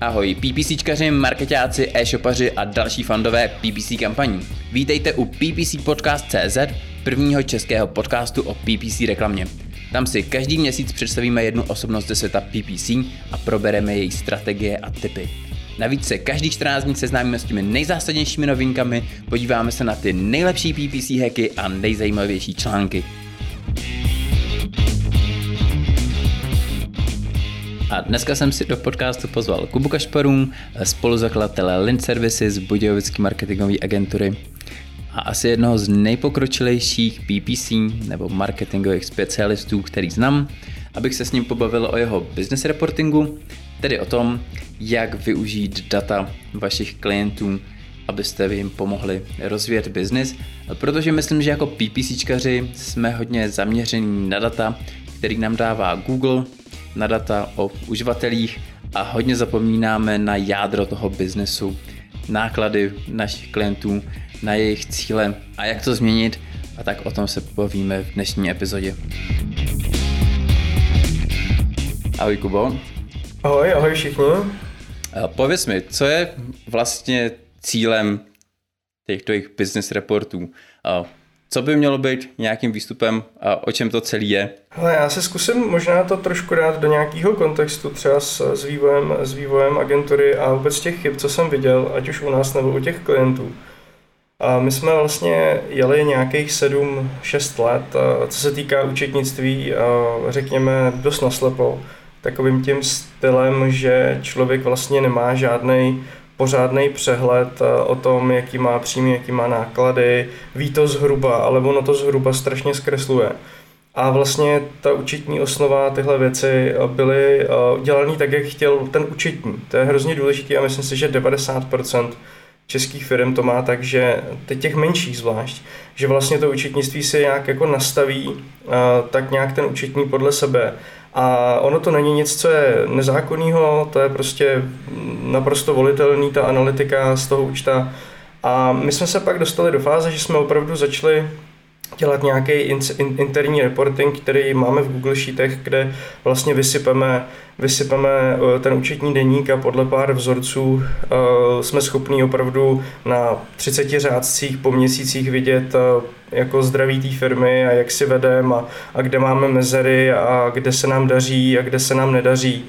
Ahoj, PPCčkaři, marketáci, e-shopaři a další fandové PPC kampaní. Vítejte u PPC Podcast.cz, prvního českého podcastu o PPC reklamě. Tam si každý měsíc představíme jednu osobnost ze světa PPC a probereme její strategie a typy. Navíc se každý 14 dní seznámíme s těmi nejzásadnějšími novinkami, podíváme se na ty nejlepší PPC hacky a nejzajímavější články. A dneska jsem si do podcastu pozval Kubu Kašparu, spoluzakladatele Lint Services, Budějovické marketingové agentury a asi jednoho z nejpokročilejších PPC nebo marketingových specialistů, který znám, abych se s ním pobavil o jeho business reportingu, tedy o tom, jak využít data vašich klientů, abyste jim pomohli rozvíjet biznis, protože myslím, že jako PPCčkaři jsme hodně zaměření na data, který nám dává Google, na data o uživatelích a hodně zapomínáme na jádro toho biznesu, náklady našich klientů, na jejich cíle a jak to změnit a tak o tom se pobavíme v dnešní epizodě. Ahoj Kubo. Ahoj, ahoj všichni. Pověz mi, co je vlastně cílem těchto jejich business reportů? Co by mělo být nějakým výstupem a o čem to celý je? Hele, já se zkusím možná to trošku dát do nějakého kontextu, třeba s, s, vývojem, s vývojem agentury a vůbec těch chyb, co jsem viděl, ať už u nás nebo u těch klientů. A my jsme vlastně jeli nějakých 7-6 let, co se týká účetnictví, řekněme dost naslepo, takovým tím stylem, že člověk vlastně nemá žádný pořádný přehled eh, o tom, jaký má příjmy, jaký má náklady, ví to zhruba, ale ono to zhruba strašně zkresluje. A vlastně ta účetní osnova, tyhle věci eh, byly eh, dělané tak, jak chtěl ten účetní. To je hrozně důležité a myslím si, že 90% českých firm to má tak, že teď těch menších zvlášť, že vlastně to účetnictví si nějak jako nastaví tak nějak ten účetní podle sebe a ono to není nic, co je nezákonného, to je prostě naprosto volitelný ta analytika z toho účta. A my jsme se pak dostali do fáze, že jsme opravdu začali dělat nějaký interní reporting, který máme v Google Sheetech, kde vlastně vysypeme, vysypeme eh, ten účetní deník a podle pár vzorců uh, jsme schopni opravdu na 30 řádcích po měsících vidět uh, jako zdraví té firmy a jak si vedeme a, a kde máme mezery a kde se nám daří a kde se nám nedaří.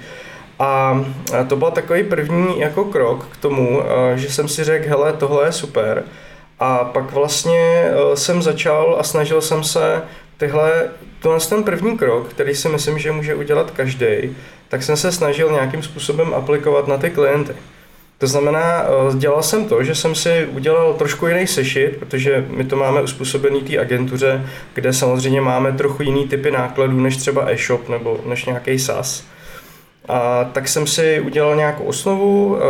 A to byl takový první jako krok k tomu, že jsem si řekl, hele, tohle je super. A pak vlastně jsem začal a snažil jsem se tyhle, tohle ten první krok, který si myslím, že může udělat každý, tak jsem se snažil nějakým způsobem aplikovat na ty klienty. To znamená, eh, dělal jsem to, že jsem si udělal trošku jiný sešit, protože my to máme uspůsobený té agentuře, kde samozřejmě máme trochu jiný typy nákladů než třeba e-shop nebo než nějaký SaaS. A tak jsem si udělal nějakou osnovu, eh,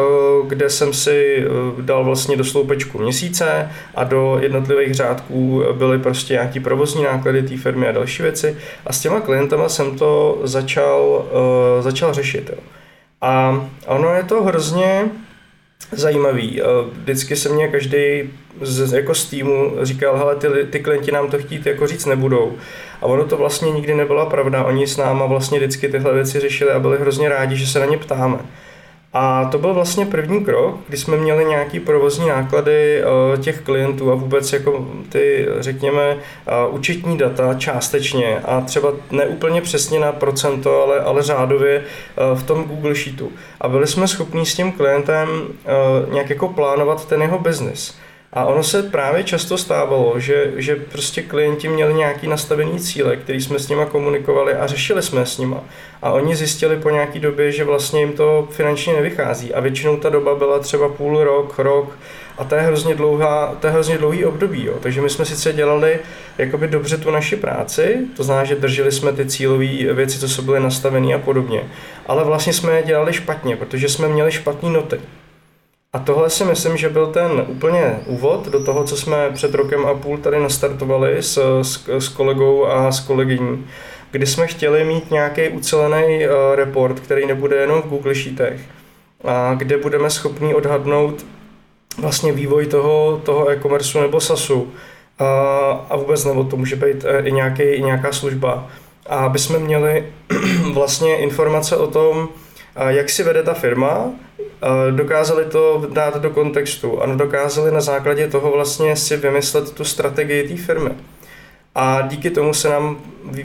kde jsem si eh, dal vlastně do sloupečku měsíce a do jednotlivých řádků byly prostě nějaký provozní náklady té firmy a další věci. A s těma klientama jsem to začal, začal řešit. Jo. A ono je to hrozně zajímavý. Vždycky se mě každý z, jako z týmu říkal, hele, ty, ty klienti nám to chtít jako říct nebudou. A ono to vlastně nikdy nebyla pravda. Oni s náma vlastně vždycky tyhle věci řešili a byli hrozně rádi, že se na ně ptáme. A to byl vlastně první krok, kdy jsme měli nějaký provozní náklady eh, těch klientů a vůbec jako ty, řekněme, eh, účetní data částečně a třeba neúplně přesně na procento, ale, ale řádově eh, v tom Google Sheetu. A byli jsme schopni s tím klientem nějak jako plánovat ten jeho biznis. A ono se právě často stávalo, že, že prostě klienti měli nějaký nastavený cíle, který jsme s nima komunikovali a řešili jsme s nima. A oni zjistili po nějaký době, že vlastně jim to finančně nevychází. A většinou ta doba byla třeba půl rok, rok, a to je hrozně, dlouhá, to je hrozně dlouhý období. Jo. Takže my jsme sice dělali jakoby dobře tu naši práci, to znamená, že drželi jsme ty cílové věci, co jsou byly nastavené a podobně, ale vlastně jsme je dělali špatně, protože jsme měli špatné noty. A tohle si myslím, že byl ten úplně úvod do toho, co jsme před rokem a půl tady nastartovali s, s, s kolegou a s kolegyní, kdy jsme chtěli mít nějaký ucelený uh, report, který nebude jenom v Google Sheetech, a kde budeme schopni odhadnout vlastně vývoj toho, toho e-commerce nebo SASu a, a vůbec nebo to může být eh, i, nějaký, i nějaká služba. A aby jsme měli vlastně informace o tom, jak si vede ta firma, dokázali to dát do kontextu a dokázali na základě toho vlastně si vymyslet tu strategii té firmy. A díky tomu se nám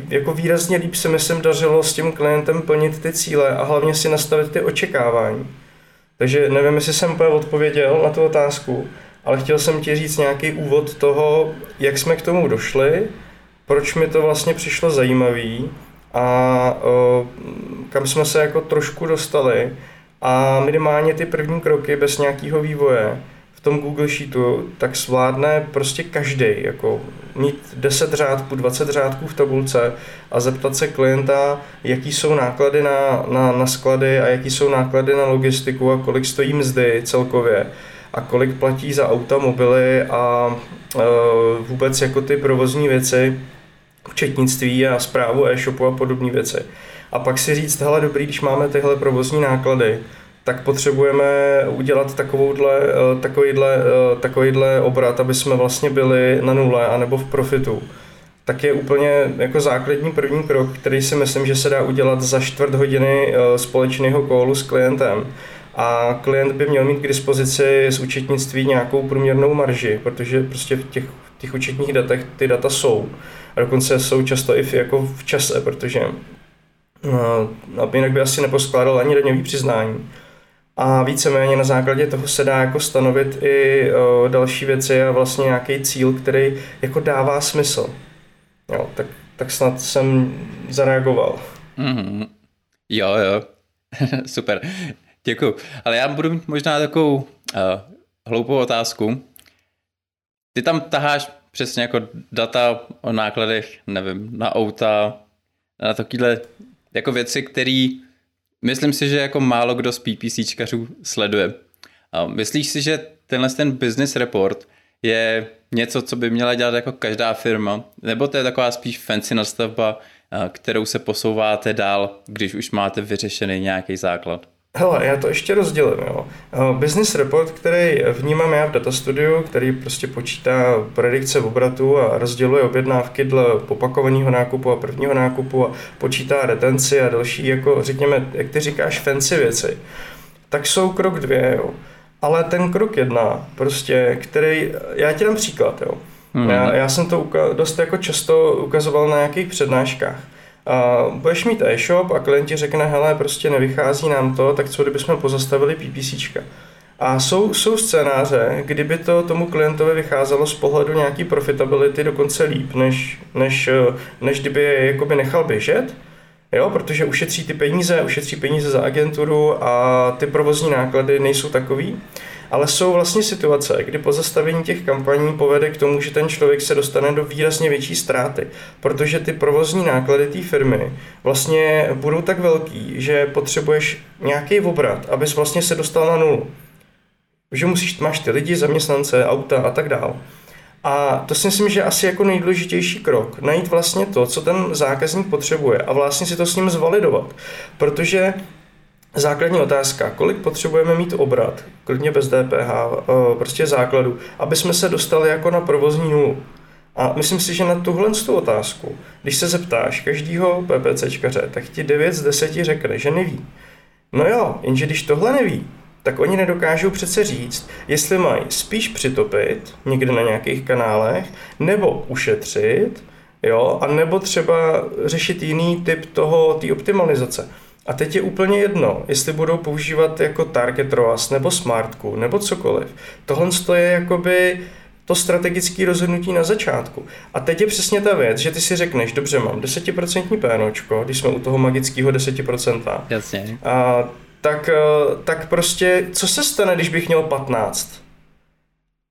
jako výrazně líp si myslím dařilo s tím klientem plnit ty cíle a hlavně si nastavit ty očekávání. Takže nevím, jestli jsem úplně odpověděl na tu otázku, ale chtěl jsem ti říct nějaký úvod toho, jak jsme k tomu došli, proč mi to vlastně přišlo zajímavý a o, kam jsme se jako trošku dostali a minimálně ty první kroky bez nějakého vývoje v tom Google Sheetu, tak zvládne prostě každý, jako mít 10 řádků, 20 řádků v tabulce a zeptat se klienta, jaký jsou náklady na, na, na sklady a jaký jsou náklady na logistiku a kolik stojí mzdy celkově a kolik platí za auta, mobily a e, vůbec jako ty provozní věci, včetnictví a zprávu e-shopu a podobné věci. A pak si říct, hele dobrý, když máme tyhle provozní náklady, tak potřebujeme udělat takovouhle, e, takovýhle, e, takovýhle obrat, aby jsme vlastně byli na nule anebo v profitu tak je úplně jako základní první krok, který si myslím, že se dá udělat za čtvrt hodiny e, společného kólu s klientem a klient by měl mít k dispozici z účetnictví nějakou průměrnou marži, protože prostě v těch, v těch účetních datech ty data jsou. A dokonce jsou často i jako v čase, protože no, jinak by asi neposkládal ani daňový přiznání. A víceméně na základě toho se dá jako stanovit i o, další věci a vlastně nějaký cíl, který jako dává smysl. Jo, tak, tak snad jsem zareagoval. Mm-hmm. Jo, jo. Super. Děkuji. Ale já budu mít možná takovou uh, hloupou otázku. Ty tam taháš přesně jako data o nákladech, nevím, na auta, na takovéhle jako věci, které myslím si, že jako málo kdo z PPCčkařů sleduje. Uh, myslíš si, že tenhle ten business report je něco, co by měla dělat jako každá firma, nebo to je taková spíš fancy nastavba, kterou se posouváte dál, když už máte vyřešený nějaký základ? Hele, já to ještě rozdělím. Jo. Business report, který vnímám já v Data Studio, který prostě počítá predikce obratu a rozděluje objednávky dle opakovaného nákupu a prvního nákupu a počítá retenci a další, jako řekněme, jak ty říkáš, fancy věci, tak jsou krok dvě, jo. Ale ten krok jedna, prostě, který, já ti dám příklad, jo. Mm. Já, já jsem to uka- dost jako často ukazoval na nějakých přednáškách a budeš mít e-shop a klient ti řekne, hele, prostě nevychází nám to, tak co kdybychom pozastavili PPCčka. A jsou, jsou scénáře, kdyby to tomu klientovi vycházelo z pohledu nějaký profitability dokonce líp, než, než, než kdyby je jakoby nechal běžet, jo, protože ušetří ty peníze, ušetří peníze za agenturu a ty provozní náklady nejsou takový. Ale jsou vlastně situace, kdy pozastavení těch kampaní povede k tomu, že ten člověk se dostane do výrazně větší ztráty, protože ty provozní náklady té firmy vlastně budou tak velký, že potřebuješ nějaký obrat, abys vlastně se dostal na nulu. Že musíš, máš ty lidi, zaměstnance, auta a tak dále. A to si myslím, že je asi jako nejdůležitější krok. Najít vlastně to, co ten zákazník potřebuje a vlastně si to s ním zvalidovat. Protože Základní otázka, kolik potřebujeme mít obrat, klidně bez DPH, eh, prostě základu, aby jsme se dostali jako na provozní nulu. A myslím si, že na tuhle tu otázku, když se zeptáš každýho PPCčkaře, tak ti 9 z 10 řekne, že neví. No jo, jenže když tohle neví, tak oni nedokážou přece říct, jestli mají spíš přitopit někde na nějakých kanálech, nebo ušetřit, jo, a nebo třeba řešit jiný typ toho, té optimalizace. A teď je úplně jedno, jestli budou používat jako Target ROAS nebo Smartku nebo cokoliv. Tohle je jakoby to strategické rozhodnutí na začátku. A teď je přesně ta věc, že ty si řekneš, dobře, mám 10% PNOčko, když jsme u toho magického 10%. Jasně. A, tak, eh, tak prostě, co se stane, když bych měl 15?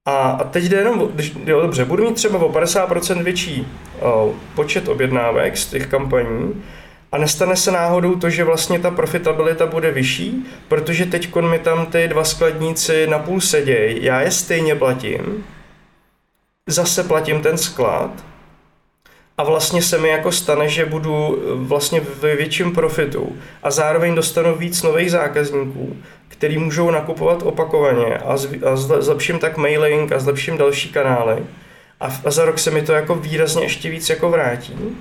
A, a teď jde jenom, když, jo, dobře, budu mít třeba o 50% větší o, eh, počet objednávek z těch kampaní, a nestane se náhodou to, že vlastně ta profitabilita bude vyšší, protože teď mi tam ty dva skladníci na půl sedějí, já je stejně platím, zase platím ten sklad. A vlastně se mi jako stane, že budu vlastně ve větším profitu. A zároveň dostanu víc nových zákazníků, který můžou nakupovat opakovaně a, a zlepším tak mailing a zlepším další kanály. A, a za rok se mi to jako výrazně ještě víc jako vrátí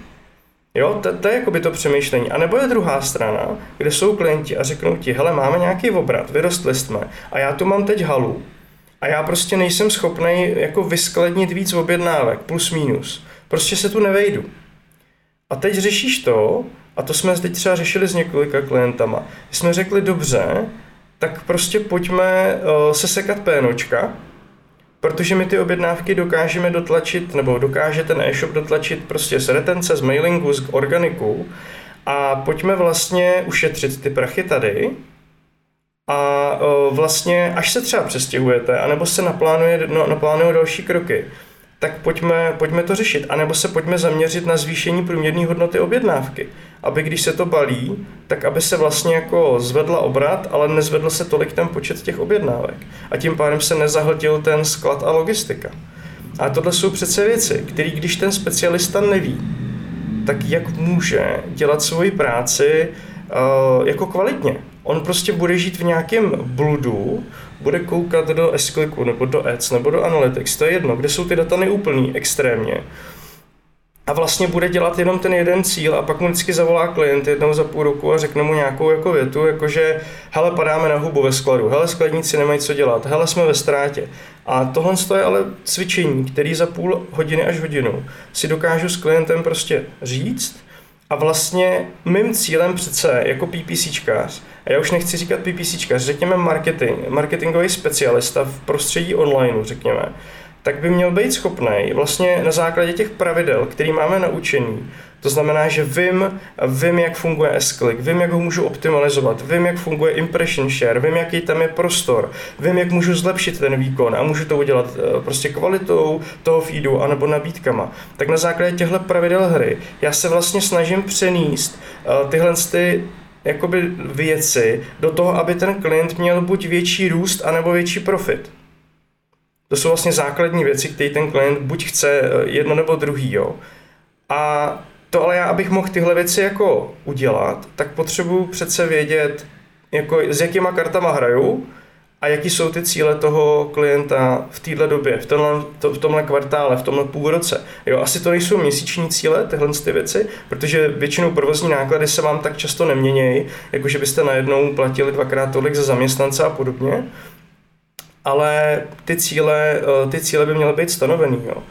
Jo, to, to je jakoby to přemýšlení. A nebo je druhá strana, kde jsou klienti a řeknou ti, hele, máme nějaký obrat, vyrostli jsme a já tu mám teď halu a já prostě nejsem schopný jako vyskladnit víc objednávek, plus minus. Prostě se tu nevejdu. A teď řešíš to, a to jsme teď třeba řešili s několika klientama. Jsme řekli, dobře, tak prostě pojďme uh, se sekat pénočka, protože my ty objednávky dokážeme dotlačit, nebo dokáže ten e-shop dotlačit prostě z retence, z mailingu, z organiku a pojďme vlastně ušetřit ty prachy tady a vlastně až se třeba přestěhujete, anebo se naplánuje, no, naplánují další kroky, tak pojďme, pojďme to řešit. A nebo se pojďme zaměřit na zvýšení průměrné hodnoty objednávky. Aby když se to balí, tak aby se vlastně jako zvedla obrat, ale nezvedl se tolik ten počet těch objednávek. A tím pádem se nezahltil ten sklad a logistika. A tohle jsou přece věci, které když ten specialista neví, tak jak může dělat svoji práci uh, jako kvalitně. On prostě bude žít v nějakém bludu, bude koukat do s nebo do Ads nebo do Analytics, to je jedno, kde jsou ty data neúplný extrémně. A vlastně bude dělat jenom ten jeden cíl a pak mu vždycky zavolá klient jednou za půl roku a řekne mu nějakou jako větu, jakože hele, padáme na hubu ve skladu, hele, skladníci nemají co dělat, hele, jsme ve ztrátě. A tohle je ale cvičení, který za půl hodiny až hodinu si dokážu s klientem prostě říct. A vlastně mým cílem přece jako PPCčkař, a já už nechci říkat PPCčkař, řekněme marketing, marketingový specialista v prostředí online, řekněme, tak by měl být schopný vlastně na základě těch pravidel, který máme naučený, to znamená, že vím, vím, jak funguje S-Click, vím, jak ho můžu optimalizovat, vím, jak funguje impression share, vím, jaký tam je prostor, vím, jak můžu zlepšit ten výkon a můžu to udělat eh, prostě kvalitou toho feedu anebo nabídkama. Tak na základě těchto pravidel hry já se vlastně snažím přenést eh, tyhle ty jakoby věci do toho, aby ten klient měl buď větší růst, anebo větší profit. To jsou vlastně základní věci, které ten klient buď chce eh, jedno nebo druhý. Jo. A to ale já, abych mohl tyhle věci jako udělat, tak potřebuji přece vědět, jako s jakýma kartama hraju a jaký jsou ty cíle toho klienta v této době, v tomhle, to, v tomhle kvartále, v tomhle půlroce. Jo, asi to nejsou měsíční cíle, tyhle ty věci, protože většinou provozní náklady se vám tak často neměnějí, jako že byste najednou platili dvakrát tolik za zaměstnance a podobně. Ale ty cíle, eh, ty cíle by měly být stanovený. Jo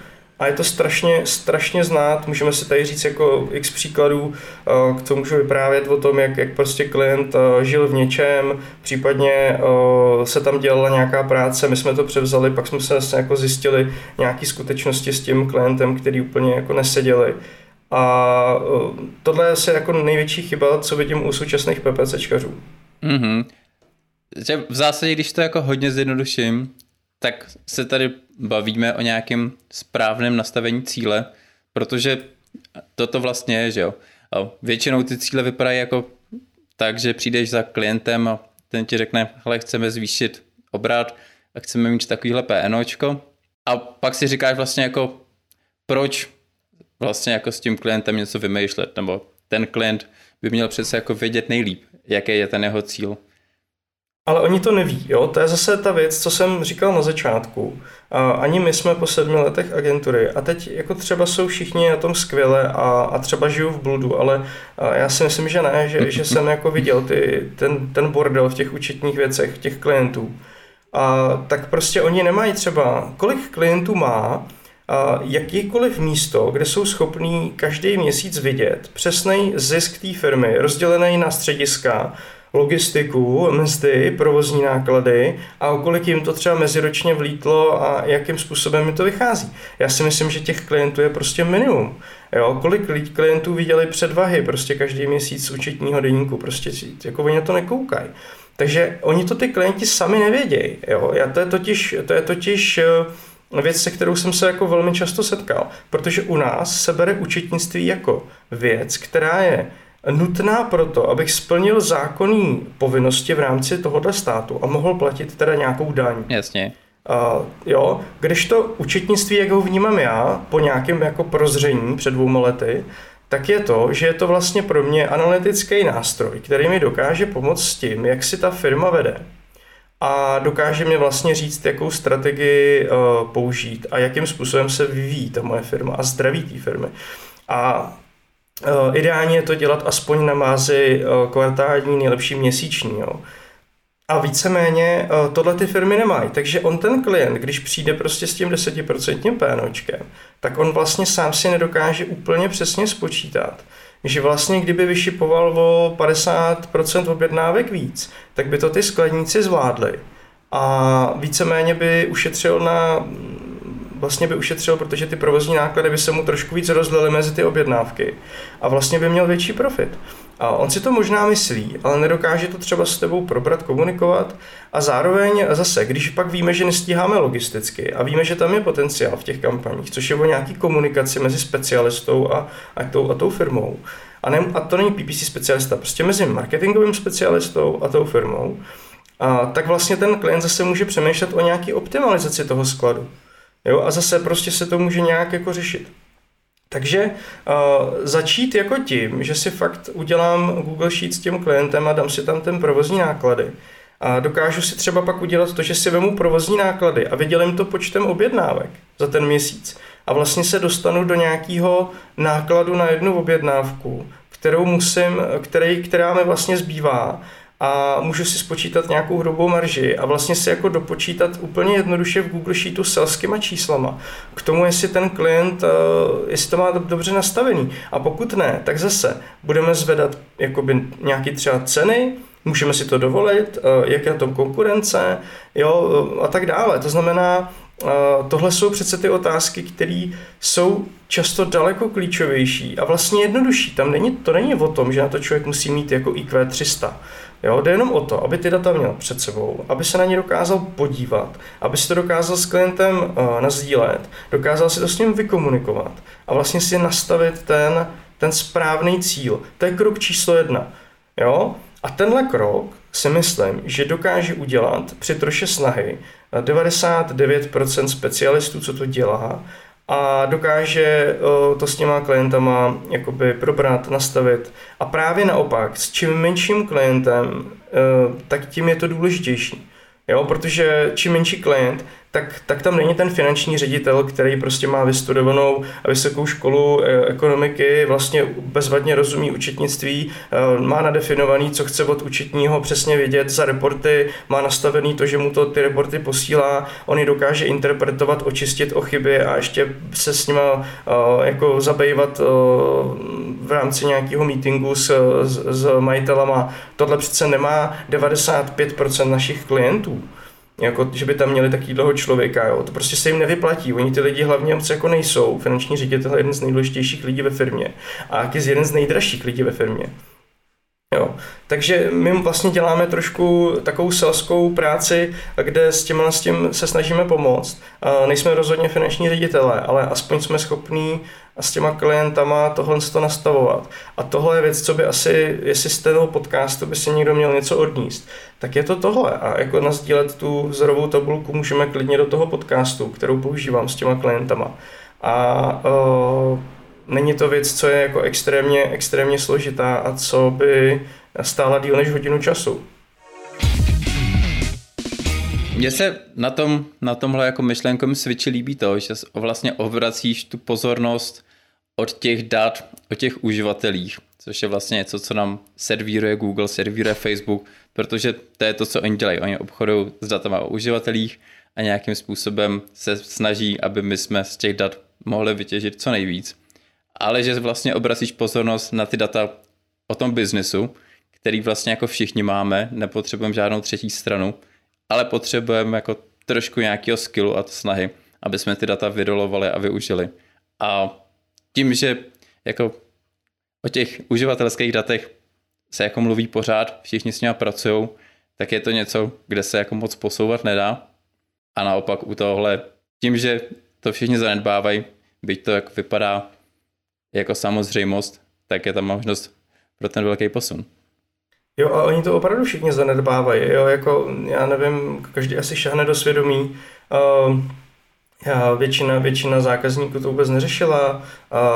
a je to strašně, strašně znát. Můžeme si tady říct jako x příkladů, eh, k tomu můžu vyprávět o tom, jak, jak prostě klient eh, žil v něčem, případně eh, se tam dělala nějaká práce, my jsme to převzali, pak jsme se jako zjistili nějaké skutečnosti s tím klientem, který úplně jako neseděli. A tohle je asi jako největší chyba, co vidím u současných PPCčkařů. Mm-hmm. V zásadě, když to jako hodně zjednoduším, tak se tady bavíme o nějakém správném nastavení cíle, protože toto vlastně je, že jo. A většinou ty cíle vypadají jako tak, že přijdeš za klientem a ten ti řekne, hele, chceme zvýšit obrat a chceme mít takovýhle PNOčko. A pak si říkáš vlastně jako, proč vlastně jako s tím klientem něco vymýšlet, nebo ten klient by měl přece jako vědět nejlíp, jaký je ten jeho cíl. Ale oni to neví, jo? To je zase ta věc, co jsem říkal na začátku. Ani my jsme po sedmi letech agentury a teď jako třeba jsou všichni na tom skvěle a, a třeba žiju v bludu, ale já si myslím, že ne, že, že jsem jako viděl ty, ten, ten bordel v těch účetních věcech, těch klientů. A tak prostě oni nemají třeba, kolik klientů má, a jakýkoliv místo, kde jsou schopní každý měsíc vidět přesný zisk té firmy, rozdělený na střediska, logistiku, mzdy, provozní náklady a o kolik jim to třeba meziročně vlítlo a jakým způsobem mi to vychází. Já si myslím, že těch klientů je prostě minimum. Jo, kolik klientů viděli předvahy prostě každý měsíc z účetního deníku, prostě jako oni na to nekoukají. Takže oni to ty klienti sami nevědějí. Jo? Já to je totiž, to je totiž eh, věc, se kterou jsem se jako velmi často setkal, protože u nás se bere účetnictví jako věc, která je nutná proto, abych splnil zákonní povinnosti v rámci tohoto státu a mohl platit teda nějakou daň. Jasně. Uh, jo, když to účetnictví, jak ho vnímám já, po nějakém jako prozření před dvouma lety, tak je to, že je to vlastně pro mě analytický nástroj, který mi dokáže pomoct s tím, jak si ta firma vede. A dokáže mi vlastně říct, jakou strategii uh, použít a jakým způsobem se vyvíjí ta moje firma a zdraví té firmy. A ideálně je to dělat aspoň na mázi kvartální, nejlepší měsíční. Jo. A víceméně tohle ty firmy nemají. Takže on ten klient, když přijde prostě s tím 10% PNOčkem, tak on vlastně sám si nedokáže úplně přesně spočítat, že vlastně kdyby vyšipoval o 50% objednávek víc, tak by to ty skladníci zvládli. A víceméně by ušetřil na vlastně by ušetřil, protože ty provozní náklady by se mu trošku víc rozlily mezi ty objednávky a vlastně by měl větší profit. A on si to možná myslí, ale nedokáže to třeba s tebou probrat, komunikovat a zároveň zase, když pak víme, že nestíháme logisticky a víme, že tam je potenciál v těch kampaních, což je o nějaký komunikaci mezi specialistou a, a, tou, a tou firmou, a, ne, a to není PPC specialista, prostě mezi marketingovým specialistou a tou firmou, a tak vlastně ten klient zase může přemýšlet o nějaký optimalizaci toho skladu. Jo, a zase prostě se to může nějak jako řešit. Takže uh, začít jako tím, že si fakt udělám Google Sheet s tím klientem a dám si tam ten provozní náklady. A dokážu si třeba pak udělat to, že si vemu provozní náklady a vydělím to počtem objednávek za ten měsíc. A vlastně se dostanu do nějakého nákladu na jednu objednávku, kterou musím, který, která mi vlastně zbývá a můžu si spočítat nějakou hrubou marži a vlastně si jako dopočítat úplně jednoduše v Google Sheetu selskýma číslama. K tomu, jestli ten klient, eh, jestli to má dobře nastavený. A pokud ne, tak zase budeme zvedat jakoby nějaký třeba ceny, můžeme si to dovolit, eh, jak je to konkurence, jo, a tak dále. To znamená, eh, tohle jsou přece ty otázky, které jsou často daleko klíčovější a vlastně jednodušší. Tam není, to není o tom, že na to člověk musí mít jako IQ 300. Jo, jde jenom o to, aby ty data měl před sebou, aby se na ně dokázal podívat, aby si to dokázal s klientem uh, nazdílet, dokázal si to s ním vykomunikovat a vlastně si nastavit ten, ten správný cíl. To je krok číslo jedna. Jo? A tenhle krok si myslím, že dokáže udělat při troše snahy 99% specialistů, co to dělá, a dokáže to s těma klientama jakoby probrat, nastavit. A právě naopak, s čím menším klientem, tak tím je to důležitější. Jo, protože čím menší klient, tak, tak tam není ten finanční ředitel, který prostě má vystudovanou vysokou školu eh, ekonomiky, vlastně bezvadně rozumí účetnictví, eh, má nadefinovaný, co chce od účetního přesně vědět za reporty, má nastavený to, že mu to ty reporty posílá, on je dokáže interpretovat, očistit o chyby a ještě se s nima eh, jako zabývat v rámci nějakého meetingu s, s, s majitelama. Tohle přece nemá 95% našich klientů jako, že by tam měli takového člověka, jo. to prostě se jim nevyplatí. Oni ty lidi hlavně moc jako nejsou. Finanční ředitel je jeden z nejdůležitějších lidí ve firmě a je jeden z nejdražších lidí ve firmě. Jo. Takže my vlastně děláme trošku takovou selskou práci, kde s tím, s tím se snažíme pomoct. Nejsme rozhodně finanční ředitelé, ale aspoň jsme schopní s těma klientama tohle to nastavovat. A tohle je věc, co by asi, jestli z toho podcastu by si někdo měl něco odníst, tak je to tohle. A jako nazdílet tu vzorovou tabulku můžeme klidně do toho podcastu, kterou používám s těma klientama. A uh, není to věc, co je jako extrémně, extrémně složitá a co by stála díl než hodinu času. Mně se na, tom, na tomhle jako myšlenkovém switchi líbí to, že vlastně obracíš tu pozornost od těch dat, od těch uživatelích, což je vlastně něco, co nám servíruje Google, servíruje Facebook, protože to je to, co oni dělají. Oni obchodují s datama o uživatelích a nějakým způsobem se snaží, aby my jsme z těch dat mohli vytěžit co nejvíc. Ale že vlastně obracíš pozornost na ty data o tom biznesu, který vlastně jako všichni máme, nepotřebujeme žádnou třetí stranu, ale potřebujeme jako trošku nějakého skillu a snahy, aby jsme ty data vydolovali a využili. A tím, že jako o těch uživatelských datech se jako mluví pořád, všichni s nimi pracují, tak je to něco, kde se jako moc posouvat nedá. A naopak u tohle, tím, že to všichni zanedbávají, byť to jak vypadá jako samozřejmost, tak je tam možnost pro ten velký posun. Jo, a oni to opravdu všichni zanedbávají, jo, jako, já nevím, každý asi šahne do svědomí, uh, většina, většina zákazníků to vůbec neřešila a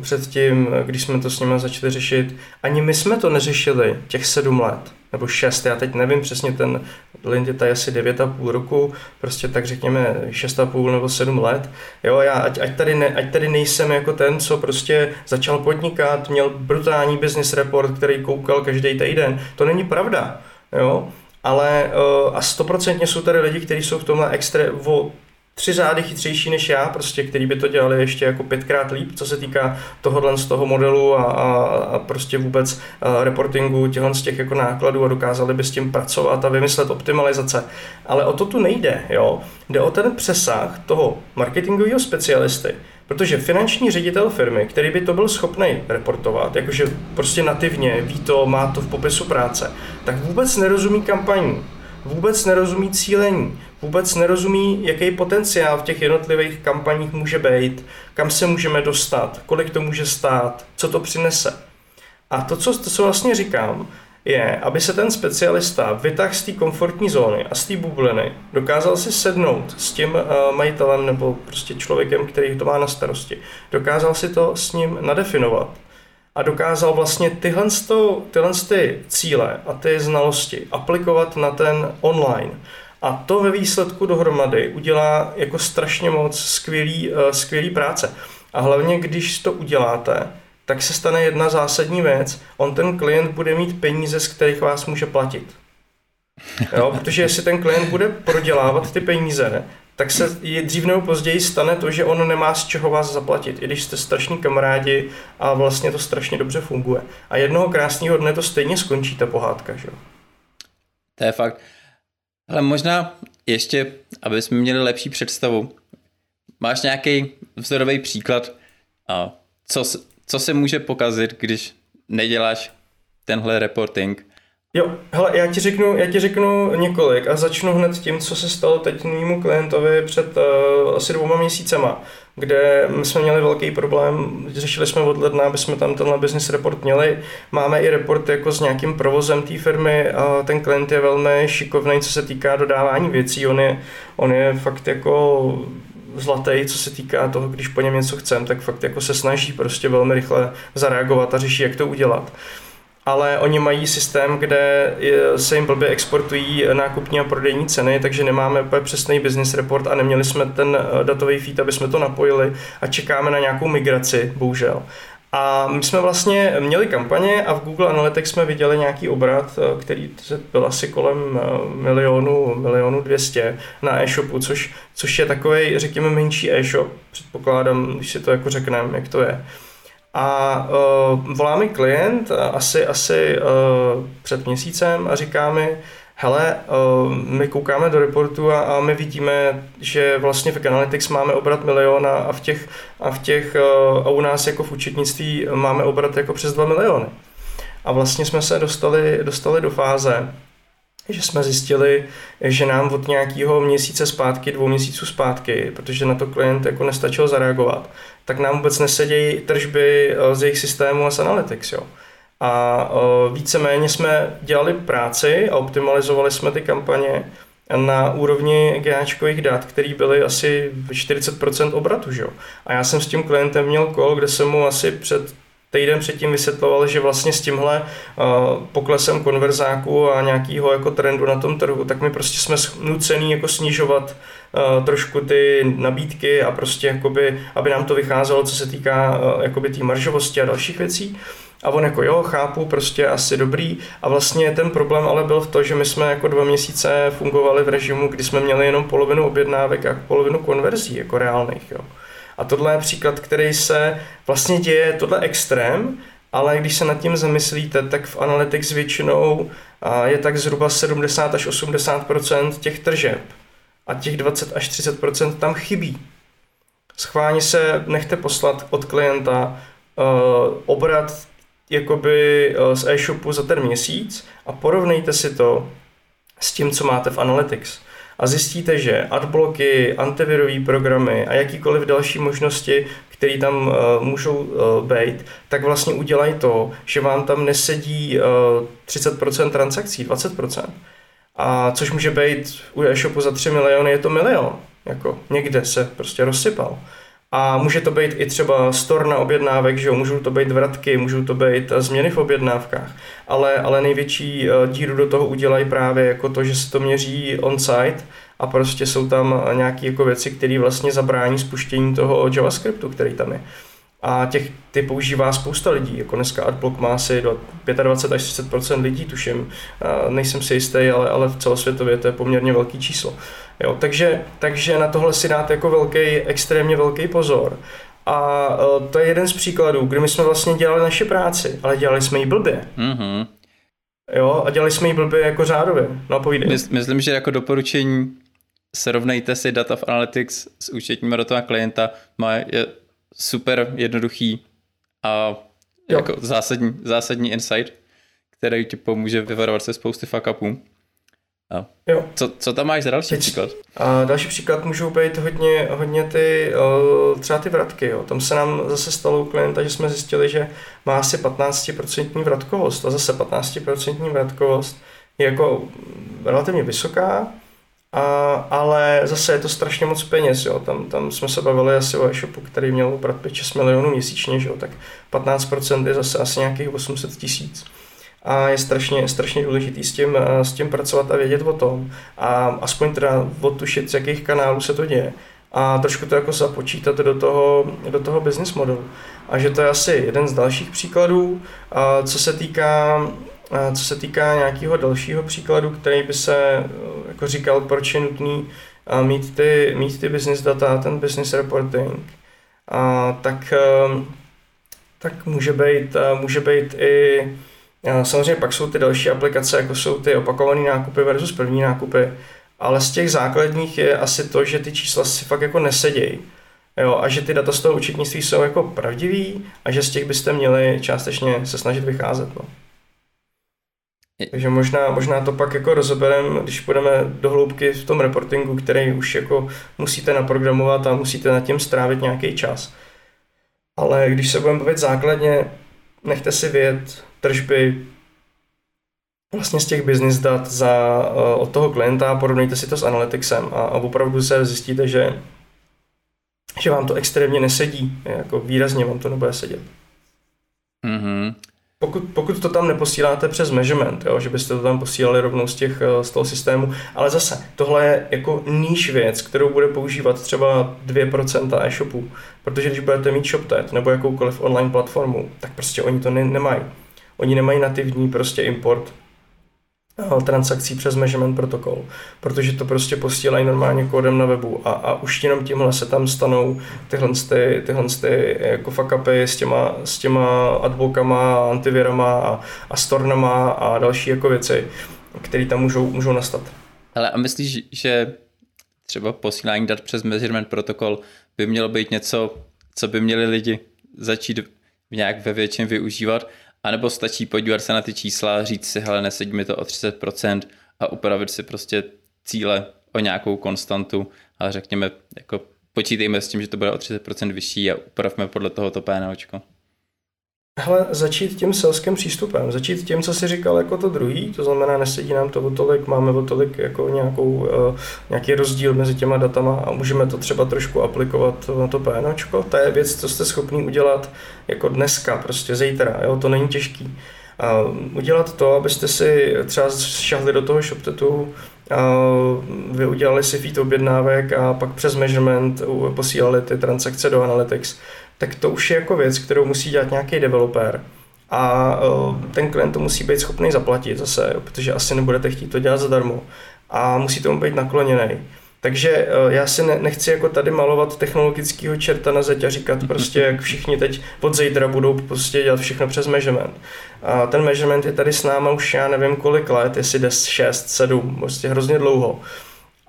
předtím, když jsme to s nimi začali řešit, ani my jsme to neřešili těch sedm let, nebo šest, já teď nevím přesně ten Lind je asi 9,5 roku, prostě tak řekněme 6,5 nebo 7 let. Jo, já ať, ať, tady ne, ať tady nejsem jako ten, co prostě začal podnikat, měl brutální business report, který koukal každý týden. To není pravda. Jo? Ale uh, a stoprocentně jsou tady lidi, kteří jsou v tomhle extra, o tři řády chytřejší než já, prostě, který by to dělali ještě jako pětkrát líp, co se týká tohohle z toho modelu a, a, a prostě vůbec a reportingu těchto z těch jako nákladů a dokázali by s tím pracovat a vymyslet optimalizace. Ale o to tu nejde, jo. Jde o ten přesah toho marketingového specialisty, Protože finanční ředitel firmy, který by to byl schopný reportovat, jakože prostě nativně ví to, má to v popisu práce, tak vůbec nerozumí kampaní, vůbec nerozumí cílení, vůbec nerozumí, jaký potenciál v těch jednotlivých kampaních může být, kam se můžeme dostat, kolik to může stát, co to přinese. A to, co, to, co vlastně říkám, je, aby se ten specialista vytáhl z té komfortní zóny a z té bubliny, dokázal si sednout s tím uh, majitelem nebo prostě člověkem, který to má na starosti, dokázal si to s ním nadefinovat a dokázal vlastně tyhle, tyhle ty cíle a ty znalosti aplikovat na ten online. A to ve výsledku dohromady udělá jako strašně moc skvělý, uh, skvělý práce. A hlavně, když to uděláte, tak se stane jedna zásadní věc. On ten klient bude mít peníze, z kterých vás může platit. Jo, protože jestli ten klient bude prodělávat ty peníze, tak se je dřív nebo později stane to, že on nemá z čeho vás zaplatit, i když jste strašní kamarádi a vlastně to strašně dobře funguje. A jednoho krásného dne to stejně skončí ta pohádka, že jo? To je fakt. Ale možná ještě, aby jsme měli lepší představu, máš nějaký vzorový příklad, a co, co se může pokazit, když neděláš tenhle reporting? Jo, hele, já ti řeknu, já ti řeknu několik a začnu hned tím, co se stalo teď mému klientovi před uh, asi dvouma měsícema, kde my jsme měli velký problém, řešili jsme od ledna, aby jsme tam tenhle business report měli. Máme i report jako s nějakým provozem té firmy a ten klient je velmi šikovný, co se týká dodávání věcí. On je, on je fakt jako zlatý, co se týká toho, když po něm něco chcem, tak fakt jako se snaží prostě velmi rychle zareagovat a řeší, jak to udělat. Ale oni mají systém, kde se jim blbě exportují nákupní a prodejní ceny, takže nemáme úplně přesný business report a neměli jsme ten eh, datový feed, aby jsme to napojili a čekáme na nějakou migraci, bohužel. A my jsme vlastně měli kampaně a v Google Analytics jsme viděli nějaký obrat, eh, který byl asi kolem eh, milionu, milionu dvěstě na e-shopu, což, což je takový, řekněme, menší e-shop, předpokládám, když si to jako řekneme, jak to je. A uh, volá mi klient asi, asi uh, před měsícem a říká mi, hele, uh, my koukáme do reportu a, a my vidíme, že vlastně v Analytics máme obrat miliona a v těch, a v těch uh, a u nás jako v účetnictví máme obrat jako přes 2 miliony. A vlastně jsme se dostali, dostali do fáze, že jsme zjistili, že nám od nějakého měsíce zpátky, dvou měsíců zpátky, protože na to klient jako nestačil zareagovat, tak nám vůbec nesedějí tržby eh, z jejich systému a z Analytics. Jo. A eh, víceméně jsme dělali práci a optimalizovali jsme ty kampaně na úrovni GAčkových dat, který byly asi 40% obratu. Že? A já jsem s tím klientem měl kol, kde jsem mu asi před týden předtím vysvětloval, že vlastně s tímhle uh, poklesem konverzáku a nějakého jako trendu na tom trhu, tak my prostě jsme nucený jako snižovat uh, trošku ty nabídky a prostě jakoby, aby nám to vycházelo, co se týká uh, jakoby té maržovosti a dalších věcí. A on jako jo, chápu, prostě asi dobrý. A vlastně ten problém ale byl v to, že my jsme jako dva měsíce fungovali v režimu, kdy jsme měli jenom polovinu objednávek a polovinu konverzí jako reálných. Jo. A tohle je příklad, který se vlastně děje, tohle extrém, ale když se nad tím zamyslíte, tak v Analytics většinou je tak zhruba 70 až 80 těch tržeb a těch 20 až 30% tam chybí. Schválně se nechte poslat od klienta uh, obrat jakoby uh, z e-shopu za ten měsíc a porovnejte si to s tím, co máte v Analytics a zjistíte, že adblocky, antivirové programy a jakýkoliv další možnosti, které tam uh, můžou uh, být, tak vlastně udělají to, že vám tam nesedí uh, 30% transakcí, 20%. A což může být u e-shopu za 3 miliony, je to milion. Jako někde se prostě rozsypal. A může to být i třeba store na objednávek, že jo, můžou to být vratky, můžou to být změny v objednávkách, ale, ale největší díru do toho udělají právě jako to, že se to měří on-site a prostě jsou tam nějaké jako věci, které vlastně zabrání spuštění toho JavaScriptu, který tam je. A těch ty používá spousta lidí, jako dneska AdBlock má asi do 25 až 30 lidí, tuším, nejsem si jistý, ale, ale v celosvětově to je poměrně velký číslo. Jo, takže, takže na tohle si dát jako velký, extrémně velký pozor. A e, to je jeden z příkladů, kdy my jsme vlastně dělali naši práci, ale dělali jsme ji blbě. Mm-hmm. Jo, a dělali jsme ji blbě jako řádově. No, povídej. Myslím, že jako doporučení srovnejte si data v Analytics s účetníma datová klienta, má je super jednoduchý a jo. jako zásadní, zásadní insight, který ti pomůže vyvarovat se spousty fuck upů. A jo. Co, co tam máš za další Teď, příklad? A další příklad můžou být hodně, hodně ty, třeba ty vratky. Jo. Tam se nám zase stalo u klienta, že jsme zjistili, že má asi 15% vratkovost a zase 15% vratkovost je jako relativně vysoká, a, ale zase je to strašně moc peněz, jo. Tam, tam jsme se bavili asi o e-shopu, který měl obrat 5-6 milionů měsíčně, že jo. tak 15% je zase asi nějakých 800 tisíc. A je strašně, strašně důležitý s tím, s tím pracovat a vědět o tom. A aspoň teda odtušit, z jakých kanálů se to děje. A trošku to jako započítat do toho, do toho business modelu. A že to je asi jeden z dalších příkladů. A co se týká co se týká nějakého dalšího příkladu, který by se eh, jako říkal, proč je nutný eh, mít ty, mít ty business data, ten business reporting, a tak, eh, tak může být, může být i Samozřejmě pak jsou ty další aplikace, jako jsou ty opakované nákupy versus první nákupy, ale z těch základních je asi to, že ty čísla si fakt jako nesedějí. Jo, a že ty data z toho účetnictví jsou jako pravdivý a že z těch byste měli částečně se snažit vycházet. No. Takže možná, možná to pak jako rozebereme, když půjdeme do hloubky v tom reportingu, který už jako musíte naprogramovat a musíte nad tím strávit nějaký čas. Ale když se budeme bavit základně, nechte si vědět tržby vlastně z těch business dat za, uh, od toho klienta, porovnejte si to s Analyticsem a, a opravdu se zjistíte, že, že vám to extrémně nesedí, jako výrazně vám to nebude sedět. Mm-hmm pokud, pokud to tam neposíláte přes measurement, jo, že byste to tam posílali rovnou z, těch, eh, z toho systému, ale zase, tohle je jako níž věc, kterou bude používat třeba 2% e-shopů, protože když budete mít ShopTet nebo jakoukoliv online platformu, tak prostě oni to ne, nemají. Oni nemají nativní prostě import transakcí přes measurement protokol, protože to prostě posílají normálně kódem na webu a, a už jenom tímhle se tam stanou tyhle, ty, tyhle ty jako fuck upy s těma, s těma advokama, antivirama a, a stornama a další jako věci, které tam můžou, můžou nastat. Ale a myslíš, že třeba posílání dat přes measurement protokol by mělo být něco, co by měli lidi začít nějak ve většině využívat a nebo stačí podívat se na ty čísla, říct si, hele, nesedí mi to o 30% a upravit si prostě cíle o nějakou konstantu a řekněme, jako počítejme s tím, že to bude o 30% vyšší a upravme podle toho to PNOčko. Hele, začít tím selským přístupem, začít tím, co si říkal jako to druhý, to znamená, nesedí nám to o tolik, máme o tolik jako nějakou, uh, nějaký rozdíl mezi těma datama a můžeme to třeba trošku aplikovat na to PNOčko. To je věc, co jste schopný udělat jako dneska, prostě zítra, jo, to není těžký. A udělat to, abyste si třeba šahli do toho ShopTetu, vy udělali si feed objednávek a pak přes measurement posílali ty transakce do Analytics, tak to už je jako věc, kterou musí dělat nějaký developer. A e, ten klient to musí být schopný zaplatit zase, protože asi nebudete chtít to dělat zadarmo. A musí tomu být nakloněný. Takže e, já si nechci jako tady malovat technologického čerta na zeď a říkat prostě, jak všichni teď od zítra budou prostě dělat všechno přes measurement. A ten measurement je tady s náma už já nevím kolik let, jestli 10, 6, 7, prostě hrozně dlouho.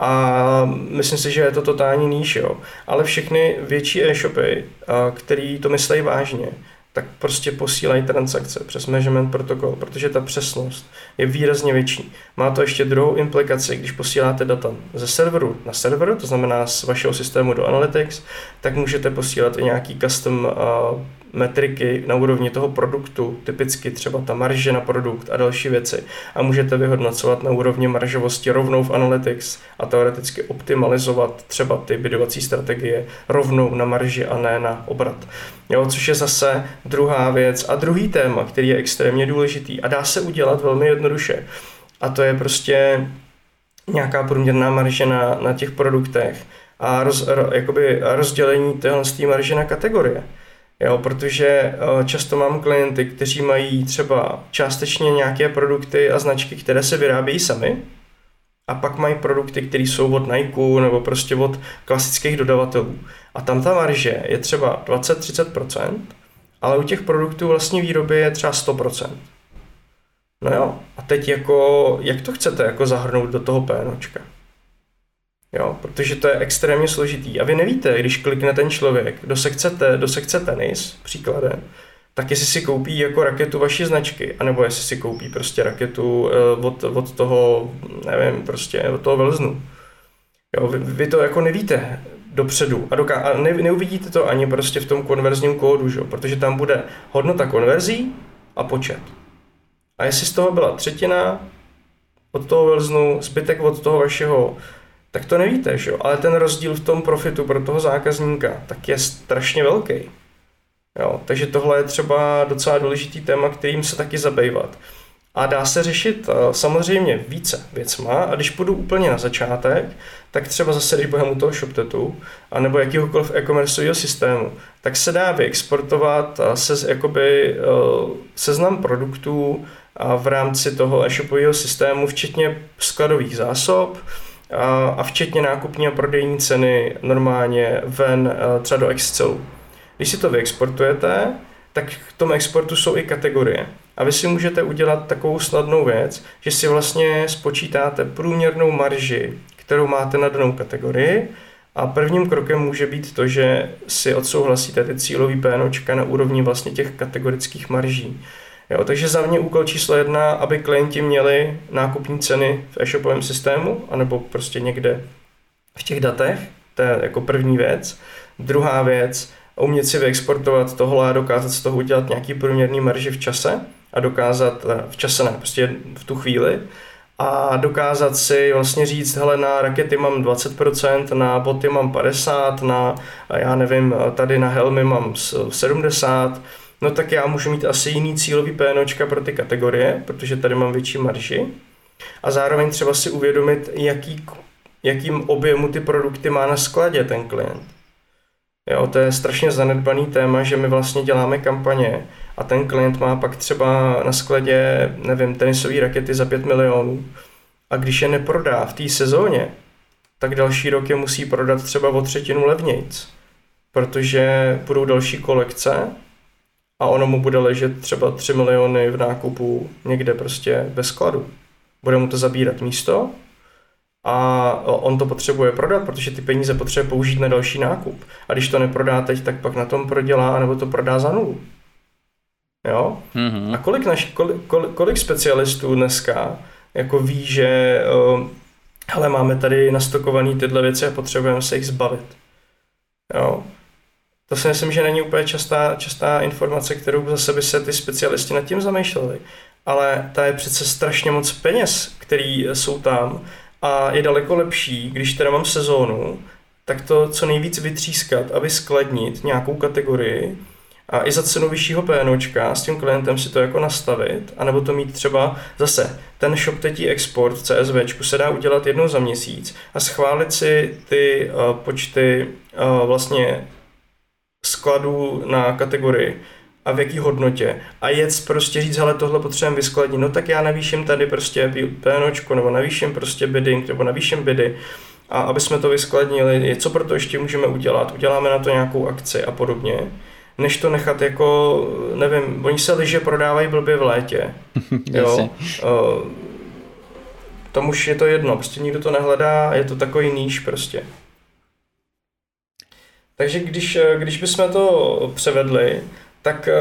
A myslím si, že je to totální níž, jo. Ale všechny větší e-shopy, který to myslí vážně, tak prostě posílají transakce přes measurement protokol, protože ta přesnost je výrazně větší. Má to ještě druhou implikaci, když posíláte data ze serveru na server, to znamená z vašeho systému do Analytics, tak můžete posílat i nějaký custom uh, metriky na úrovni toho produktu, typicky třeba ta marže na produkt a další věci. A můžete vyhodnocovat na úrovni maržovosti rovnou v Analytics a teoreticky optimalizovat třeba ty bidovací strategie rovnou na marži a ne na obrat. Jo, což je zase druhá věc a druhý téma, který je extrémně důležitý a dá se udělat velmi jednoduše. A to je prostě nějaká průměrná marže na, na těch produktech a roz, ro, jakoby rozdělení téhle marže na kategorie. Jo, protože eh, často mám klienty, kteří mají třeba částečně nějaké produkty a značky, které se vyrábějí sami, a pak mají produkty, které jsou od Nike nebo prostě od klasických dodavatelů. A tam ta marže je třeba 20-30%, ale u těch produktů vlastní výroby je třeba 100%. No jo, a teď jako, jak to chcete jako zahrnout do toho PNOčka? Jo, protože to je extrémně složitý. A vy nevíte, když klikne ten člověk do sekce, do sekce tenis, příkladem, tak jestli si koupí jako raketu vaší značky, anebo jestli si koupí prostě raketu eh, od, od toho, nevím, prostě od toho Velznu. Jo, vy, vy to jako nevíte dopředu a, doká- a ne, neuvidíte to ani prostě v tom konverzním kódu, že? protože tam bude hodnota konverzí a počet. A jestli z toho byla třetina od toho Velznu, zbytek od toho vašeho tak to nevíte, že? Ale ten rozdíl v tom profitu pro toho zákazníka tak je strašně velký. Jo? Takže tohle je třeba docela důležitý téma, kterým se taky zabývat. A dá se řešit eh, samozřejmě více věcma a když půjdu úplně na začátek, tak třeba zase, když budeme u toho ShopTetu, anebo jakýhokoliv e-commerceového systému, tak se dá vyexportovat eh, se, jakoby, eh, seznam produktů v rámci toho e-shopového systému, včetně skladových zásob, a včetně nákupní a prodejní ceny normálně ven třeba do Excelu. Když si to vyexportujete, tak v tom exportu jsou i kategorie. A vy si můžete udělat takovou snadnou věc, že si vlastně spočítáte průměrnou marži, kterou máte na danou kategorii a prvním krokem může být to, že si odsouhlasíte ty cílový PNOčka na úrovni vlastně těch kategorických marží. Jo, takže za mě úkol číslo jedna, aby klienti měli nákupní ceny v e-shopovém systému, anebo prostě někde v těch datech, to je jako první věc. Druhá věc, umět si vyexportovat tohle a dokázat z toho udělat nějaký průměrný marži v čase a dokázat, eh, v čase ne, prostě v tu chvíli, a dokázat si vlastně říct, hele, na rakety mám 20%, na boty mám 50%, na, já nevím, tady na helmy mám 70%, no tak já můžu mít asi jiný cílový PNOčka pro ty kategorie, protože tady mám větší marži. A zároveň třeba si uvědomit, jaký, jakým objemu ty produkty má na skladě ten klient. Jo, to je strašně zanedbaný téma, že my vlastně děláme kampaně a ten klient má pak třeba na skladě, nevím, tenisové rakety za 5 milionů a když je neprodá v té sezóně, tak další rok je musí prodat třeba o třetinu levnějc, protože budou další kolekce a ono mu bude ležet třeba 3 miliony v nákupu někde prostě bez skladu. Bude mu to zabírat místo a on to potřebuje prodat, protože ty peníze potřebuje použít na další nákup. A když to neprodá teď, tak pak na tom prodělá, nebo to prodá za nulu. Jo? Mm-hmm. A kolik, naš, kolik, kolik, kolik specialistů dneska jako ví, že uh, hele, máme tady nastokované tyhle věci a potřebujeme se jich zbavit. Jo? To si myslím, že není úplně častá, častá informace, kterou zase by se ty specialisti nad tím zamýšleli. Ale ta je přece strašně moc peněz, který jsou tam a je daleko lepší, když teda mám sezónu, tak to co nejvíc vytřískat a vyskladnit nějakou kategorii a i za cenu vyššího PNOčka s tím klientem si to jako nastavit, anebo to mít třeba zase ten shop tetí export v CSV se dá udělat jednou za měsíc a schválit si ty uh, počty uh, vlastně skladů na kategorii a v jaký hodnotě. A jet prostě říct, ale tohle potřebujeme vyskladnit, no tak já navýším tady prostě PNOčko nebo navýším prostě bidding nebo navýším bidy a aby jsme to vyskladnili, co pro to ještě můžeme udělat, uděláme na to nějakou akci a podobně, než to nechat jako, nevím, oni se liže prodávají blbě v létě, jo, uh, tam už je to jedno, prostě nikdo to nehledá a je to takový níž prostě. Takže když, když bychom to převedli, tak eh,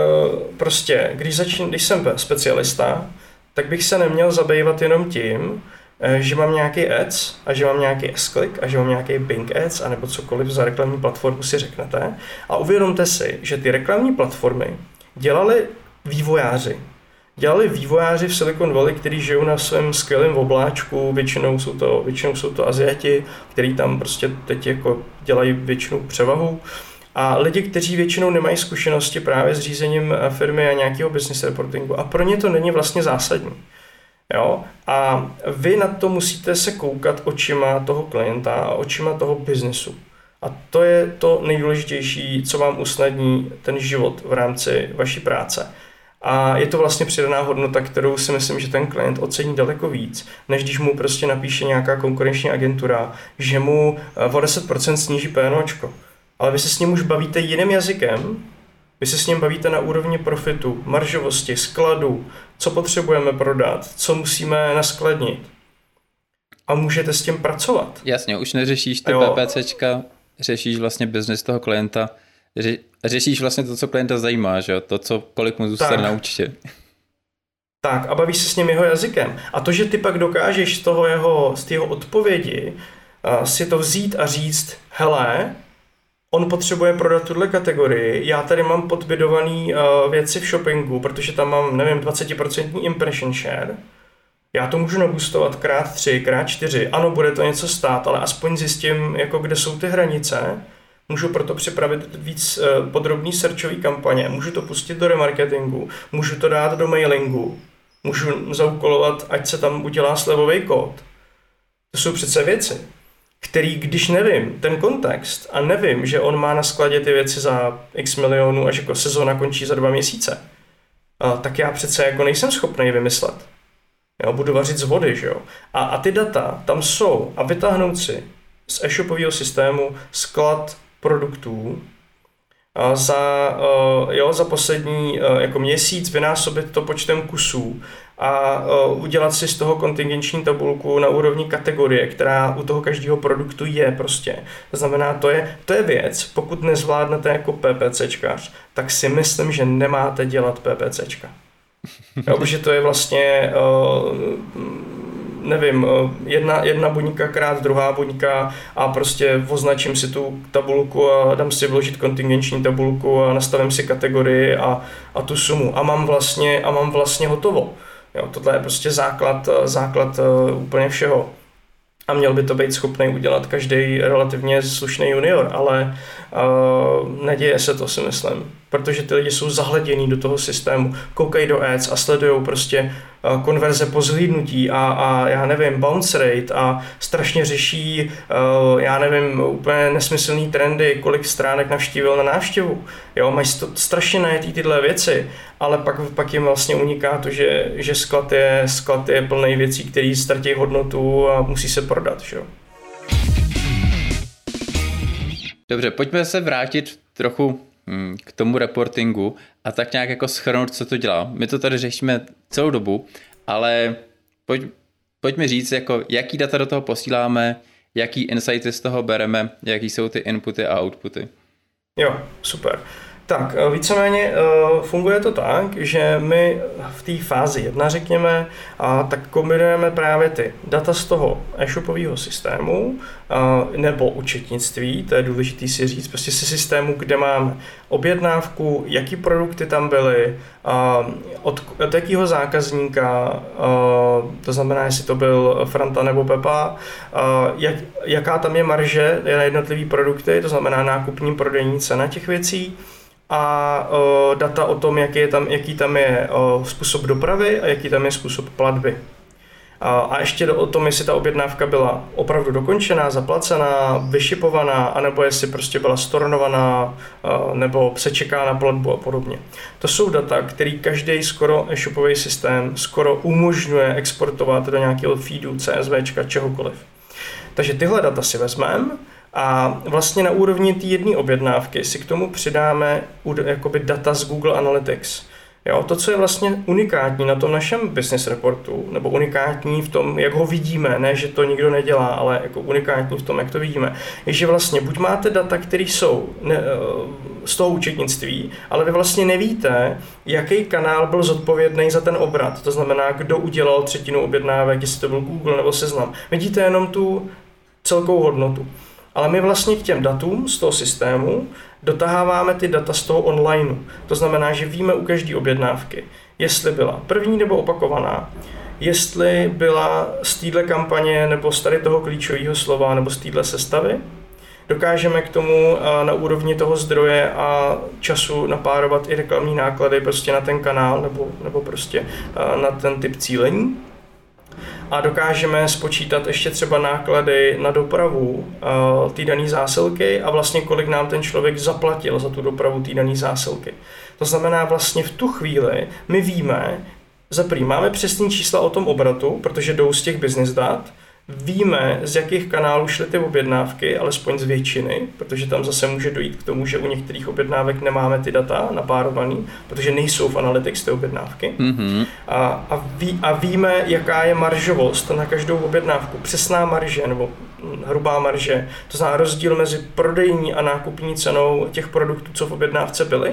prostě, když, začín, když jsem specialista, tak bych se neměl zabývat jenom tím, eh, že mám nějaký ads a že mám nějaký s a že mám nějaký Bing ads a nebo cokoliv za reklamní platformu si řeknete. A uvědomte si, že ty reklamní platformy dělali vývojáři. Dělali vývojáři v Silicon Valley, kteří žijou na svém skvělém obláčku, většinou jsou to, většinou jsou to Aziati, kteří tam prostě teď jako dělají většinou převahu. A lidi, kteří většinou nemají zkušenosti právě s řízením eh, firmy a nějakého business reportingu. A pro ně to není vlastně zásadní. Jo? A vy na to musíte se koukat očima toho klienta a očima toho biznesu. A to je to nejdůležitější, co vám usnadní ten život v rámci vaší práce. A je to vlastně přidaná hodnota, kterou si myslím, že ten klient ocení daleko víc, než když mu prostě napíše nějaká konkurenční agentura, že mu eh, o 10% sníží PNOčko. Ale vy se s ním už bavíte jiným jazykem, vy se s ním bavíte na úrovni profitu, maržovosti, skladu, co potřebujeme prodat, co musíme naskladnit. A můžete s tím pracovat. Jasně, už neřešíš ty PPCčka, řešíš vlastně biznis toho klienta, ře, řešíš vlastně to, co klienta zajímá, že? to, co, kolik mu zůstane na účtě. Tak a bavíš se s ním jeho jazykem. A to, že ty pak dokážeš z toho jeho, z jeho odpovědi uh, si to vzít a říct, hele, on potřebuje prodat tuhle kategorii, já tady mám podbidovaný uh, věci v shoppingu, protože tam mám, nevím, 20% impression share, já to můžu nabustovat krát tři, krát čtyři, ano, bude to něco stát, ale aspoň zjistím, jako kde jsou ty hranice, můžu proto připravit víc uh, podrobný searchový kampaně, můžu to pustit do remarketingu, můžu to dát do mailingu, můžu zaúkolovat, ať se tam udělá slevový kód. To jsou přece věci který, když nevím ten kontext a nevím, že on má na skladě ty věci za x milionů a že jako sezóna končí za dva měsíce, tak já přece jako nejsem schopný vymyslet. Jo, budu vařit z vody, že jo. A, a ty data tam jsou a vytáhnout si z e-shopového systému sklad produktů a za, jo, za poslední jako měsíc vynásobit to počtem kusů a udělat si z toho kontingenční tabulku na úrovni kategorie, která u toho každého produktu je prostě. To znamená, to je, to je věc, pokud nezvládnete jako PPCčkař, tak si myslím, že nemáte dělat PPCčka. Jo, protože to je vlastně, nevím, jedna, jedna buňka krát druhá buňka a prostě označím si tu tabulku a dám si vložit kontingenční tabulku a nastavím si kategorii a, a tu sumu a mám vlastně, a mám vlastně hotovo. Jo, tohle je prostě základ, základ eh, úplně všeho. A měl by to být schopný udělat každý relativně slušný junior, ale uh, neděje se to, si myslím protože ty lidi jsou zahledění do toho systému, koukají do ads a sledují prostě uh, konverze po zhlídnutí a, a já nevím, bounce rate a strašně řeší, uh, já nevím, úplně nesmyslný trendy, kolik stránek navštívil na návštěvu. Jo, mají st- strašně najetý tyhle věci, ale pak, pak jim vlastně uniká to, že, že sklad je, sklad je plný věcí, které ztratí hodnotu a musí se prodat. Že? Dobře, pojďme se vrátit trochu k tomu reportingu a tak nějak jako schrnout, co to dělá. My to tady řešíme celou dobu, ale pojď, pojďme říct, jako, jaký data do toho posíláme, jaký insighty z toho bereme, jaký jsou ty inputy a outputy. Jo, super. Tak, eh, víceméně eh, funguje to tak, že my v té fázi jedna, řekněme, a tak kombinujeme právě ty data z toho e-shopového systému nebo účetnictví, to je důležité si říct, prostě si systému, kde máme objednávku, jaký produkty tam byly, od, od jakého zákazníka, to znamená, jestli to byl Franta nebo Pepa, jak, jaká tam je marže na jednotlivé produkty, to znamená nákupní prodejní cena těch věcí, a uh, data o tom, jaký, je tam, jaký tam je uh, způsob dopravy a jaký tam je způsob platby. A, ještě o tom, jestli ta objednávka byla opravdu dokončená, zaplacená, vyšipovaná, anebo jestli prostě byla stornovaná, nebo se čeká na platbu a podobně. To jsou data, který každý skoro e-shopový systém skoro umožňuje exportovat do nějakého feedu, CSV, čehokoliv. Takže tyhle data si vezmeme, a vlastně na úrovni té jedné objednávky si k tomu přidáme jakoby data z Google Analytics. Jo, to, co je vlastně unikátní na tom našem business reportu, nebo unikátní v tom, jak ho vidíme, ne, že to nikdo nedělá, ale jako unikátní v tom, jak to vidíme, je, že vlastně buď máte data, které jsou ne, eh, z toho účetnictví, ale vy vlastně nevíte, jaký kanál byl zodpovědný za ten obrat. To znamená, kdo udělal třetinu objednávek, jestli to byl Google nebo Seznam. Vidíte jenom tu celkou hodnotu. Ale my vlastně k těm datům z toho systému dotaháváme ty data z toho online. To znamená, že víme u každé objednávky, jestli byla první nebo opakovaná, jestli byla z téhle kampaně nebo z tady toho klíčového slova nebo z téhle sestavy. Dokážeme k tomu na úrovni toho zdroje a času napárovat i reklamní náklady prostě na ten kanál nebo, nebo prostě na ten typ cílení a dokážeme spočítat ještě třeba náklady na dopravu uh, té dané zásilky a vlastně kolik nám ten člověk zaplatil za tu dopravu té dané zásilky. To znamená vlastně v tu chvíli my víme, za prý máme přesný čísla o tom obratu, protože jdou z těch business dat, Víme, z jakých kanálů šly ty objednávky, alespoň z většiny, protože tam zase může dojít k tomu, že u některých objednávek nemáme ty data napárovaný, protože nejsou v Analytics ty objednávky. Mm-hmm. A, a, ví, a víme, jaká je maržovost na každou objednávku. Přesná marže nebo hrubá marže, to znamená rozdíl mezi prodejní a nákupní cenou těch produktů, co v objednávce byly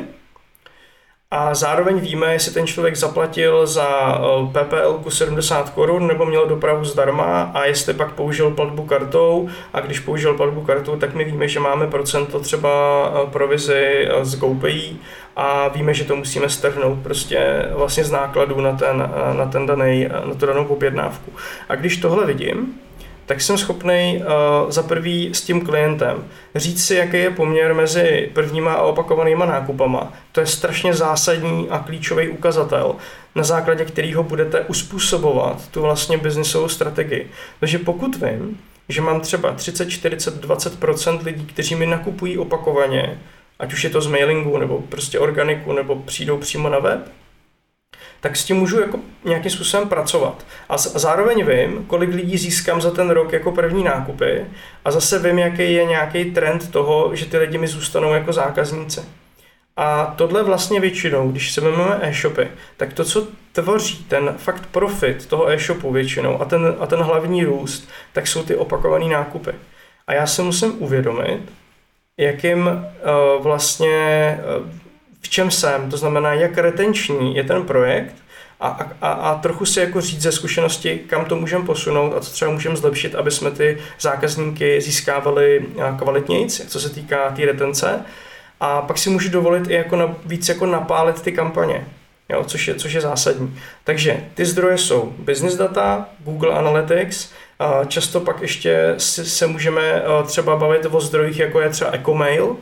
a zároveň víme, jestli ten člověk zaplatil za eh, PPL 70 korun nebo měl dopravu zdarma a jestli pak použil platbu kartou a když použil platbu kartou, tak my víme, že máme procento třeba eh, provizi eh, z GoPay a víme, že to musíme strhnout prostě vlastně z nákladů na, ten, na, ten daný, na tu danou objednávku. A když tohle vidím, tak jsem schopný uh, za prvý s tím klientem říct si, jaký je poměr mezi prvníma a opakovanýma nákupama. To je strašně zásadní a klíčový ukazatel, na základě kterého budete uspůsobovat tu vlastně biznisovou strategii. Takže pokud vím, že mám třeba 30, 40, 20% lidí, kteří mi nakupují opakovaně, ať už je to z mailingu, nebo prostě organiku, nebo přijdou přímo na web, tak s tím můžu jako nějakým způsobem pracovat. A zároveň vím, kolik lidí získám za ten rok jako první nákupy a zase vím, jaký je nějaký trend toho, že ty lidi mi zůstanou jako zákazníci. A tohle vlastně většinou, když se vezmeme e-shopy, tak to, co tvoří ten fakt profit toho e-shopu většinou a ten, a ten hlavní růst, tak jsou ty opakované nákupy. A já se musím uvědomit, jakým uh, vlastně uh, v čem jsem, to znamená, jak retenční je ten projekt a, a, a trochu si jako říct ze zkušenosti, kam to můžeme posunout a co třeba můžeme zlepšit, aby jsme ty zákazníky získávali kvalitněji, co se týká té tý retence. A pak si můžu dovolit i jako na, víc jako napálit ty kampaně, jo, což, je, což je zásadní. Takže ty zdroje jsou business data, Google Analytics, často pak ještě se můžeme třeba bavit o zdrojích, jako je třeba Ecomail,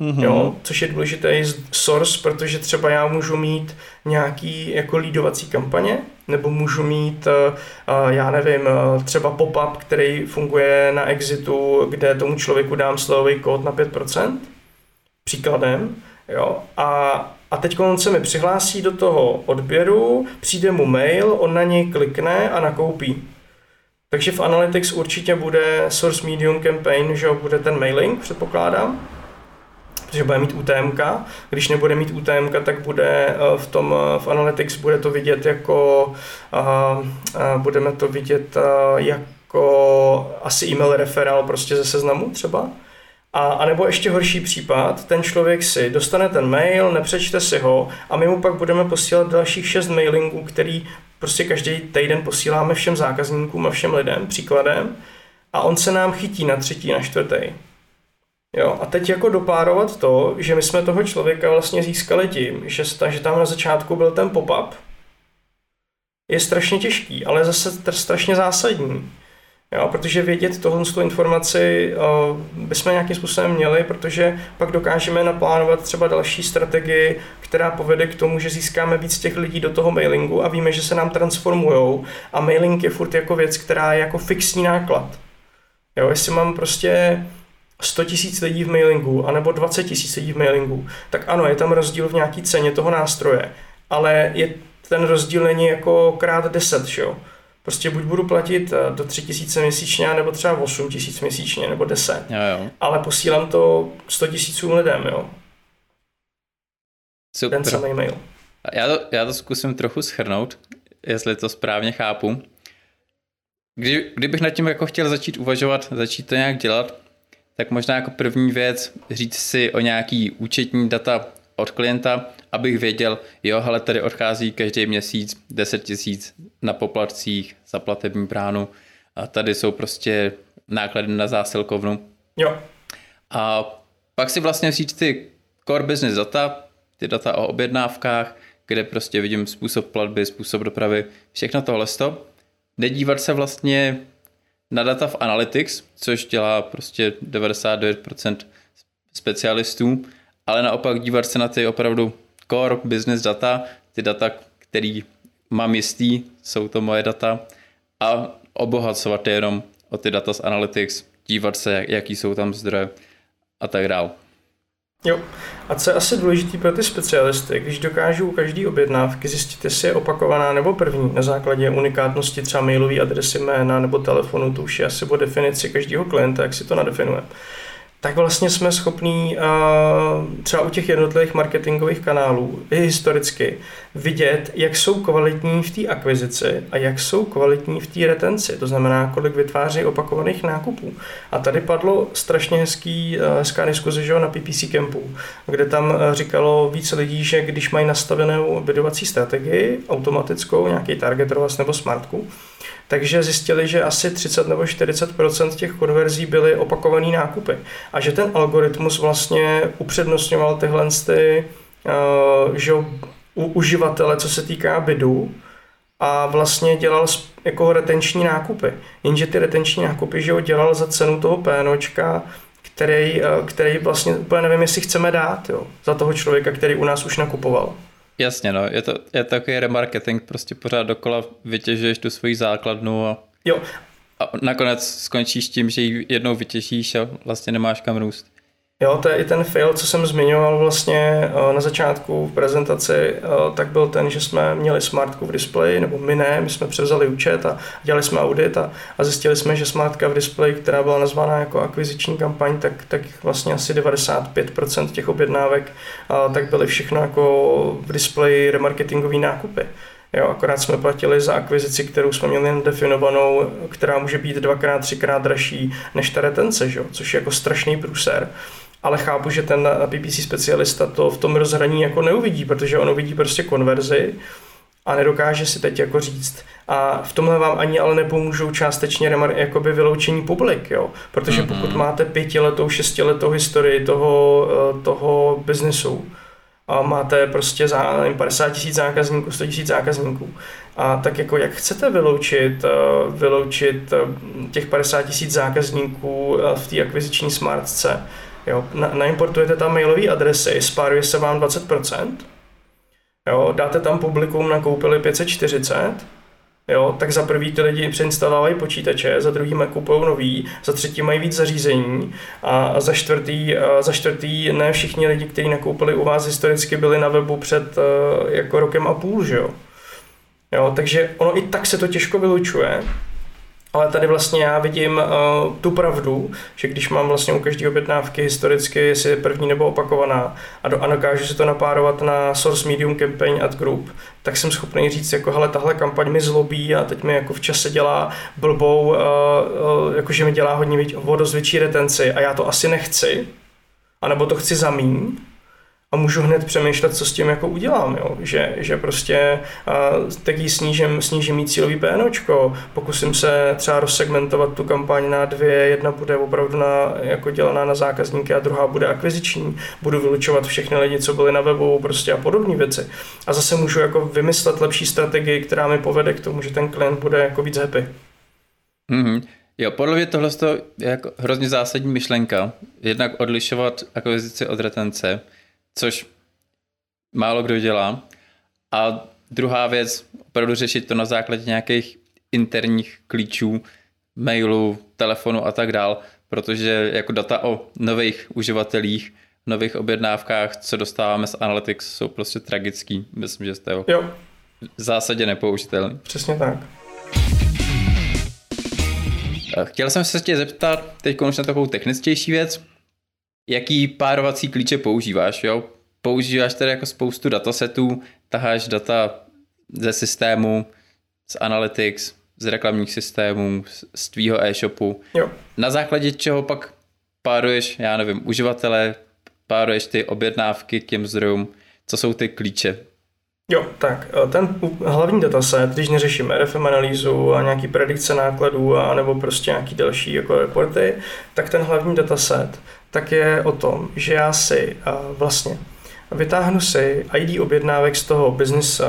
Mm-hmm. Jo, což je důležitý source, protože třeba já můžu mít nějaký jako lídovací kampaně, nebo můžu mít, uh, já nevím, uh, třeba pop-up, který funguje na exitu, kde tomu člověku dám slovový kód na 5%, příkladem, jo, a, a teď on se mi přihlásí do toho odběru, přijde mu mail, on na něj klikne a nakoupí. Takže v Analytics určitě bude Source Medium Campaign, že bude ten mailing, předpokládám protože bude mít UTM. Když nebude mít UTM, tak bude eh, v tom eh, v Analytics bude to vidět jako uh, budeme to vidět jako asi e-mail referál prostě ze seznamu třeba. A, a nebo ještě horší případ, ten člověk si dostane ten mail, nepřečte si ho a my mu pak budeme posílat dalších šest mailingů, který prostě každý týden posíláme všem zákazníkům a všem lidem, příkladem, a on se nám chytí na třetí, na čtvrtý. Jo, a teď jako dopárovat to, že my jsme toho člověka vlastně získali tím, že, že tam na začátku byl ten pop-up, je strašně těžký, ale zase strašně zásadní. Jo, protože vědět tohle tu informaci uh, bychom nějakým způsobem měli, protože pak dokážeme naplánovat třeba další strategii, která povede k tomu, že získáme víc těch lidí do toho mailingu a víme, že se nám transformují a mailing je furt jako věc, která je jako fixní náklad. Jo, jestli mám prostě 100 tisíc lidí v mailingu, anebo 20 tisíc lidí v mailingu, tak ano, je tam rozdíl v nějaký ceně toho nástroje, ale je, ten rozdíl není jako krát 10, že jo? Prostě buď budu platit eh, do 3 tisíce měsíčně, nebo třeba 8 tisíc měsíčně, nebo 10. Jo, jo. Ale posílám to 100 tisícům lidem, jo? Super. Ten samý mail. Já to, já to zkusím trochu schrnout, jestli to správně chápu. Kdy, kdybych nad tím jako chtěl začít uvažovat, začít to nějak dělat, tak možná jako první věc říct si o nějaký účetní data od klienta, abych věděl, jo, ale tady odchází každý měsíc 10 tisíc na poplatcích za platební bránu a tady jsou prostě náklady na zásilkovnu. Jo. A pak si vlastně vzít ty core business data, ty data o objednávkách, kde prostě vidím způsob platby, způsob dopravy, všechno tohle stop. Nedívat se vlastně na data v Analytics, což dělá prostě 99% specialistů, ale naopak dívat se na ty opravdu core business data, ty data, který mám jistý, jsou to moje data a obohacovat je jenom o ty data z Analytics, dívat se, jaký jsou tam zdroje a tak dále. Jo. A co je asi důležité pro ty specialisty, když dokážou každý objednávky zjistit, jestli je opakovaná nebo první na základě unikátnosti třeba mailové adresy jména nebo telefonu, to už je asi po definici každého klienta, jak si to nadefinuje tak vlastně jsme schopní třeba u těch jednotlivých marketingových kanálů i historicky vidět, jak jsou kvalitní v té akvizici a jak jsou kvalitní v té retenci. To znamená, kolik vytváří opakovaných nákupů. A tady padlo strašně hezký, hezká diskuze že, na PPC Campu, kde tam říkalo víc lidí, že když mají nastavenou bydovací strategii, automatickou, nějaký target nebo smartku, takže zjistili, že asi 30 nebo 40% těch konverzí byly opakované nákupy. A že ten algoritmus vlastně upřednostňoval tyhle ty, uh, že u uživatele, co se týká bidu, a vlastně dělal jako retenční nákupy. Jenže ty retenční nákupy, že ho dělal za cenu toho PNOčka, který, eh, který vlastně úplně nevím, jestli chceme dát jo, za toho člověka, který u nás už nakupoval. Jasně, no, je to, je to takový remarketing, prostě pořád dokola vytěžuješ tu svoji základnu a, jo. a nakonec skončíš tím, že ji jednou vytěžíš a vlastně nemáš kam růst. Jo, to je i ten fail, co jsem zmiňoval vlastně eh, na začátku v prezentaci, eh, tak byl ten, že jsme měli smartku v displeji, nebo my ne, my jsme převzali účet a dělali jsme audit a, a zjistili jsme, že smartka v displeji, která byla nazvána jako akviziční kampaň, tak, tak vlastně asi 95% těch objednávek, tak byly všechno jako v displeji remarketingový nákupy. Jo, akorát jsme platili za akvizici, kterou jsme měli definovanou, která může být dvakrát, třikrát dražší než ta retence, že? což je jako strašný průser ale chápu, že ten PPC specialista to v tom rozhraní jako neuvidí, protože on uvidí prostě konverzi a nedokáže si teď jako říct. A v tomhle vám ani ale nepomůžou částečně remar- jakoby vyloučení publik, jo? protože mm-hmm. pokud máte pětiletou, šestiletou historii toho, eh, toho biznesu, a máte prostě za nevím, 50 tisíc zákazníků, 100 tisíc zákazníků. A tak jako jak chcete vyloučit, eh, vyloučit eh, těch 50 tisíc zákazníků v té akviziční smartce, Jo, na, naimportujete tam mailové adresy, spáruje se vám 20%, jo, dáte tam publikum, nakoupili 540, Jo, tak za prvý ty lidi přeinstalovají počítače, za druhý kupují nový, za třetí mají víc zařízení a za čtvrtý, a za čtvrtý ne všichni lidi, kteří nakoupili u vás historicky byli na webu před eh, jako rokem a půl, že jo. jo takže ono i tak se to těžko vylučuje, ale tady vlastně já vidím uh, tu pravdu, že když mám vlastně u každé objednávky historicky, jestli je první nebo opakovaná a, do, a dokážu si to napárovat na source medium campaign ad group, tak jsem schopný říct, jako hele, tahle kampaň mi zlobí a teď mi jako v čase dělá blbou, uh, uh, jakože mi dělá hodně o větší retenci a já to asi nechci, anebo to chci zamít, a můžu hned přemýšlet, co s tím jako udělám, jo? Že, že prostě uh, taky snížím, snížím mít cílový PNOčko, pokusím se třeba rozsegmentovat tu kampaň na dvě, jedna bude opravdu na, jako dělaná na zákazníky a druhá bude akviziční, budu vylučovat všechny lidi, co byli na webu prostě a podobné věci. A zase můžu jako vymyslet lepší strategii, která mi povede k tomu, že ten klient bude jako víc happy. Mm-hmm. Jo, podle mě tohle je jako hrozně zásadní myšlenka. Jednak odlišovat akvizici od retence, což málo kdo dělá. A druhá věc, opravdu řešit to na základě nějakých interních klíčů, mailu, telefonu a tak dál, protože jako data o nových uživatelích, nových objednávkách, co dostáváme z Analytics, jsou prostě tragický. Myslím, že jste jo. jo. v zásadě nepoužitelný. Přesně tak. Chtěl jsem se tě zeptat teď konečně na takovou technictější věc jaký párovací klíče používáš, jo? Používáš tedy jako spoustu datasetů, taháš data ze systému, z Analytics, z reklamních systémů, z tvýho e-shopu, jo. na základě čeho pak páruješ, já nevím, uživatele, páruješ ty objednávky k těm zdrojům, co jsou ty klíče Jo, tak e, ten hlavní dataset, když neřeším RFM analýzu a nějaký predikce nákladů a nebo prostě nějaký další jako reporty, tak ten hlavní dataset tak je o tom, že já si vlastně vytáhnu si ID objednávek z toho business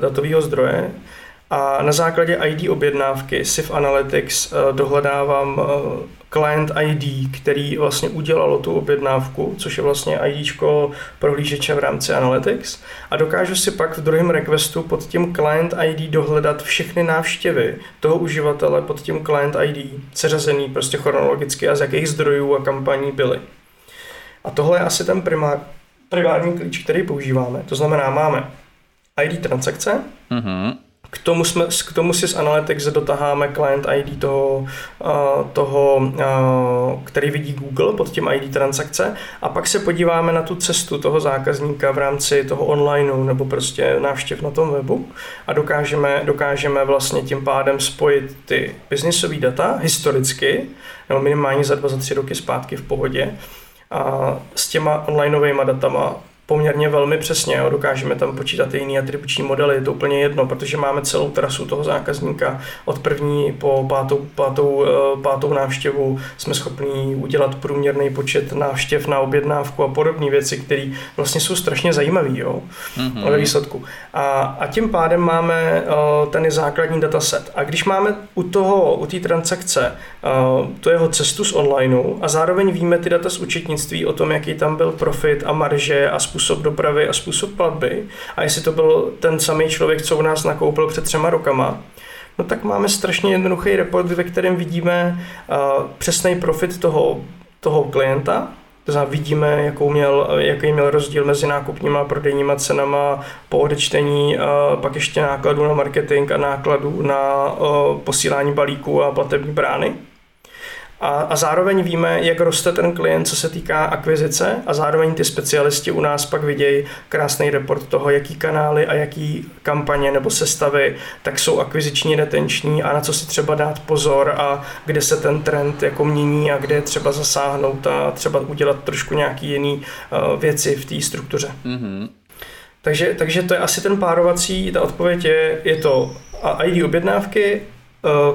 datového zdroje a na základě ID objednávky si v Analytics dohledávám client ID, který vlastně udělalo tu objednávku, což je vlastně ID prohlížeče v rámci Analytics a dokážu si pak v druhém requestu pod tím client ID dohledat všechny návštěvy toho uživatele pod tím client ID, seřazený prostě chronologicky a z jakých zdrojů a kampaní byly. A tohle je asi ten primár, primární klíč, který používáme. To znamená, máme ID transakce, mm-hmm k tomu, jsme, k tomu si z Analytics dotaháme client ID toho, toho, který vidí Google pod tím ID transakce. A pak se podíváme na tu cestu toho zákazníka v rámci toho onlineu nebo prostě návštěv na tom webu. A dokážeme, dokážeme vlastně tím pádem spojit ty biznisové data historicky, nebo minimálně za dva, za tři roky zpátky v pohodě, a s těma onlineovými datama poměrně velmi přesně. Jo. Dokážeme tam počítat i jiné atribuční modely, je to úplně jedno, protože máme celou trasu toho zákazníka od první po pátou, pátou, eh, pátou návštěvu. Jsme schopni udělat průměrný počet návštěv na objednávku a podobné věci, které vlastně jsou strašně zajímavé mm-hmm. ve výsledku. A, a tím pádem máme uh, ten základní dataset. A když máme u toho, u té transakce uh, tu jeho cestu z onlineu a zároveň víme ty data z účetnictví o tom, jaký tam byl profit a marže a způsob způsob dopravy a způsob platby a jestli to byl ten samý člověk, co u nás nakoupil před třema rokama, no tak máme strašně jednoduchý report, ve kterém vidíme uh, přesný profit toho, toho klienta, to znamená, vidíme, jakou měl, jaký měl rozdíl mezi nákupníma a prodejníma cenama po odečtení, uh, pak ještě nákladů na marketing a nákladů na uh, posílání balíků a platební brány. A, a zároveň víme, jak roste ten klient, co se týká akvizice a zároveň ty specialisti u nás pak vidějí krásný report toho, jaký kanály a jaký kampaně nebo sestavy tak jsou akviziční, retenční a na co si třeba dát pozor a kde se ten trend jako mění a kde je třeba zasáhnout a třeba udělat trošku nějaký jiný uh, věci v té struktuře. Mm-hmm. Takže, takže to je asi ten párovací, ta odpověď je, je to ID objednávky,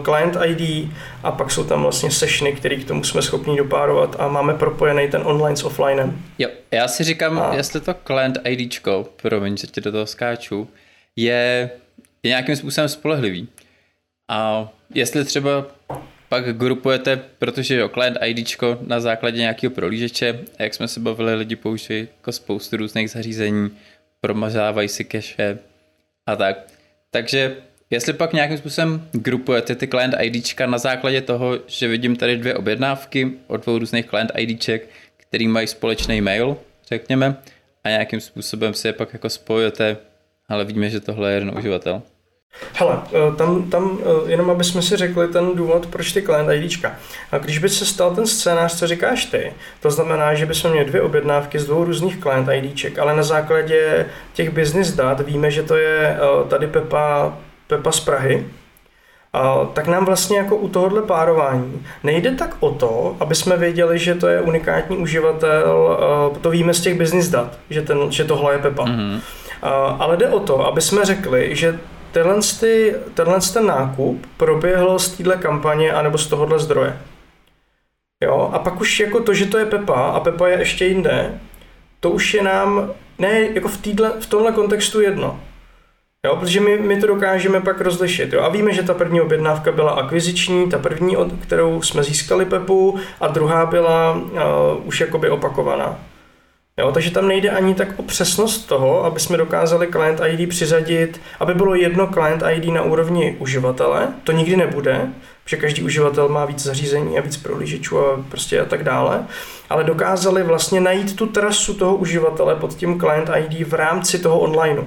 client ID a pak jsou tam vlastně sessiony, které k tomu jsme schopni dopárovat a máme propojený ten online s offlinem. Jo, já si říkám, a... jestli to client IDčko, promiň, že ti do toho skáču, je, je nějakým způsobem spolehlivý. A jestli třeba pak grupujete, protože jo, client IDčko na základě nějakého prolížeče, jak jsme se bavili, lidi používají jako spoustu různých zařízení, promazávají si cache a tak. Takže Jestli pak nějakým způsobem grupujete ty client IDčka na základě toho, že vidím tady dvě objednávky od dvou různých client IDček, který mají společný mail, řekněme, a nějakým způsobem si je pak jako spojujete, ale vidíme, že tohle je jeden uživatel. Hele, eh, tam, tam eh, jenom aby jsme si řekli ten důvod, proč ty client IDčka. A když by se stal ten scénář, co říkáš ty, to znamená, že bychom měli dvě objednávky z dvou různých client IDček, ale na základě těch business dat víme, že to je eh, tady Pepa Pepa z Prahy, a, tak nám vlastně jako u tohohle párování nejde tak o to, aby jsme věděli, že to je unikátní uživatel, a, to víme z těch business dat, že, ten, že tohle je Pepa. Mm-hmm. A, ale jde o to, aby jsme řekli, že tenhle, ty, tenhle ten nákup proběhl z téhle kampaně anebo z tohohle zdroje. Jo, a pak už jako to, že to je Pepa a Pepa je ještě jinde, to už je nám, ne, jako v, týdle, v tomhle kontextu jedno. Jo, protože my, my to dokážeme pak rozlišit. Jo? A víme, že ta první objednávka byla akviziční, ta první, od kterou jsme získali Pepu, a druhá byla uh, už jakoby opakovaná. Jo, takže tam nejde ani tak o přesnost toho, aby jsme dokázali client ID přizadit, aby bylo jedno client ID na úrovni uživatele. To nikdy nebude, protože každý uživatel má víc zařízení a víc prohlížečů a prostě a tak dále. Ale dokázali vlastně najít tu trasu toho uživatele pod tím client ID v rámci toho onlineu.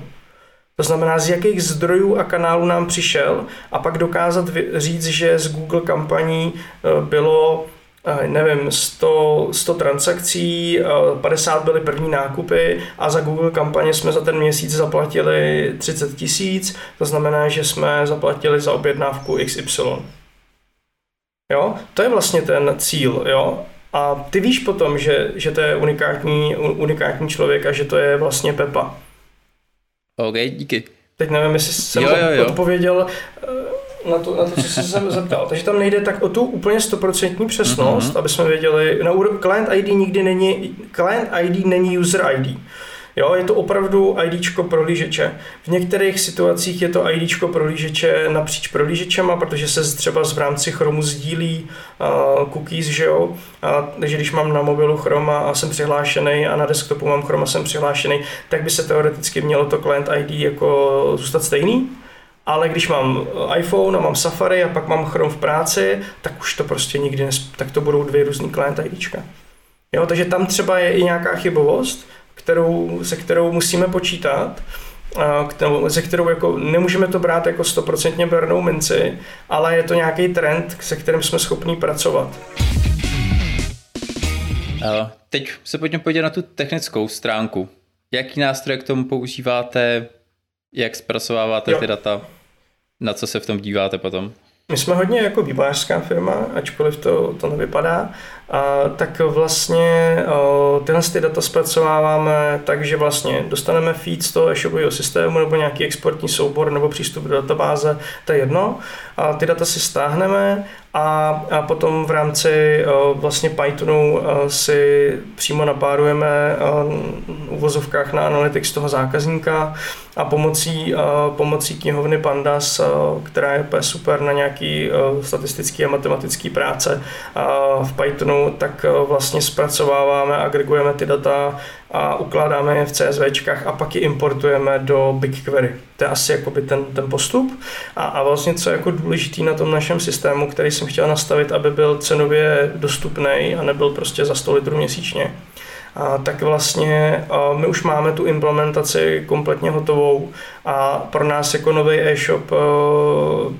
To znamená, z jakých zdrojů a kanálů nám přišel a pak dokázat říct, že z Google kampaní e, bylo nevím, 100, 100 transakcí, 50 byly první nákupy a za Google kampaně jsme za ten měsíc zaplatili 30 tisíc, to znamená, že jsme zaplatili za objednávku XY. Jo, to je vlastně ten cíl, jo. A ty víš potom, že, že to je unikátní, unikátní člověk a že to je vlastně Pepa. OK, díky. Teď nevím, jestli jsem jo, jo, jo. odpověděl eh, na to, na to, co jsi se zeptal. Takže tam nejde tak o tu úplně stoprocentní přesnost, mm-hmm. aby jsme věděli, na client ID nikdy není, client ID není user ID. Jo, je to opravdu ID prohlížeče. V některých situacích je to ID prohlížeče napříč prohlížečema, protože se třeba v rámci Chromu sdílí uh, cookies, že jo. A, takže když mám na mobilu Chroma a jsem přihlášený a na desktopu mám Chroma a jsem přihlášený, tak by se teoreticky mělo to client ID jako zůstat stejný. Ale když mám iPhone a mám Safari a pak mám Chrome v práci, tak už to prostě nikdy nes... tak to budou dvě různý client IDčka. Jo, takže tam třeba je i nějaká chybovost, kterou, se kterou musíme počítat, se kterou jako nemůžeme to brát jako stoprocentně bernou minci, ale je to nějaký trend, se kterým jsme schopni pracovat. Teď se pojďme podívat na tu technickou stránku. Jaký nástroje k tomu používáte, jak zpracováváte jo. ty data, na co se v tom díváte potom? My jsme hodně jako vývojářská firma, ačkoliv to, to nevypadá, a tak vlastně o, tyhle ty data zpracováváme tak, že vlastně dostaneme feed z toho e-shopového systému nebo nějaký exportní soubor nebo přístup do databáze, to je jedno. A ty data si stáhneme a, a potom v rámci o, vlastně Pythonu o, si přímo napárujeme v uvozovkách na analytics toho zákazníka a pomocí, pomocí knihovny Pandas, která je super na nějaký statistický a matematický práce v Pythonu, tak vlastně zpracováváme, agregujeme ty data a ukládáme je v CSVčkách a pak je importujeme do BigQuery. To je asi jakoby ten, ten postup. A, a vlastně co je jako důležitý na tom našem systému, který jsem chtěl nastavit, aby byl cenově dostupný a nebyl prostě za 100 litrů měsíčně, tak vlastně my už máme tu implementaci kompletně hotovou a pro nás jako nový e-shop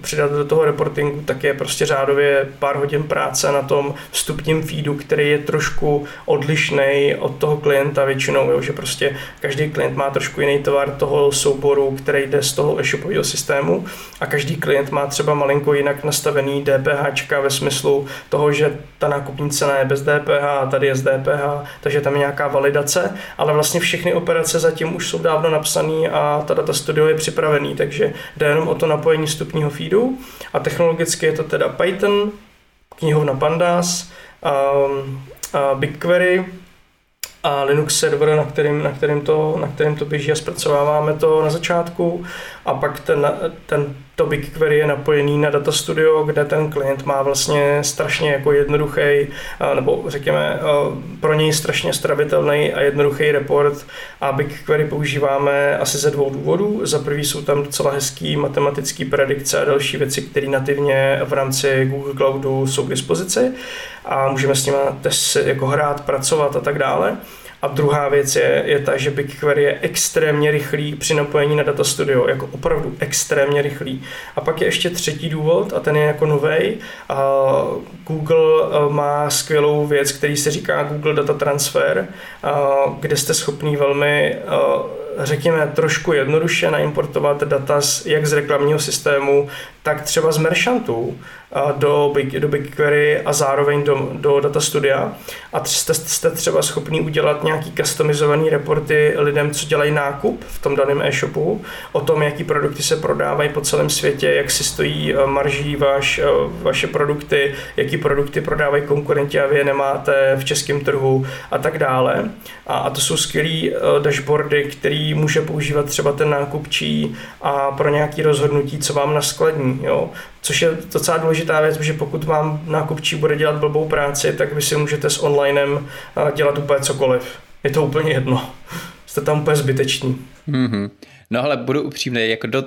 přidat do toho reportingu tak je prostě řádově pár hodin práce na tom vstupním feedu, který je trošku odlišný od toho klienta většinou, jo, že prostě každý klient má trošku jiný tvar toho souboru, který jde z toho e-shopového systému. A každý klient má třeba malinko jinak nastavený DPH ve smyslu toho, že ta nákupní cena je bez DPH a tady je z DPH, takže tam je nějaká validace, ale vlastně všechny operace zatím už jsou dávno napsané a ta data studio je připravený, takže jde jenom o to napojení vstupního feedu. A technologicky je to teda Python, knihovna Pandas, um, uh, BigQuery, a Linux server, na kterým, na kterým, to, na kterým to běží a zpracováváme to na začátku a pak ten, ten to BigQuery je napojený na Data Studio, kde ten klient má vlastně strašně jako jednoduchý, nebo řekněme pro něj strašně stravitelný a jednoduchý report a BigQuery používáme asi ze dvou důvodů. Za prvý jsou tam docela hezký matematický predikce a další věci, které nativně v rámci Google Cloudu jsou k dispozici a můžeme s nimi jako hrát, pracovat a tak dále. A druhá věc je, je ta, že BigQuery je extrémně rychlý při napojení na Data Studio, jako opravdu extrémně rychlý. A pak je ještě třetí důvod, a ten je jako novej. Google má skvělou věc, který se říká Google Data Transfer, kde jste schopný velmi řekněme, trošku jednoduše naimportovat data z, jak z reklamního systému, tak třeba z merchantů do, Big, do BigQuery a zároveň do, do Data Studia. A jste, jste třeba schopni udělat nějaký customizovaný reporty lidem, co dělají nákup v tom daném e-shopu, o tom, jaký produkty se prodávají po celém světě, jak si stojí e, marží vaš, e, vaše produkty, jaký produkty prodávají konkurenti a vy je nemáte v českém trhu a tak dále. A, a to jsou skvělé e, dashboardy, může používat třeba ten nákupčí a pro nějaké rozhodnutí, co vám naskladní. Jo? Což je docela důležitá věc, že pokud vám nákupčí bude dělat blbou práci, tak vy si můžete s onlinem dělat úplně cokoliv. Je to úplně jedno. Jste tam úplně zbyteční. Mm-hmm. No ale budu upřímný, jako do,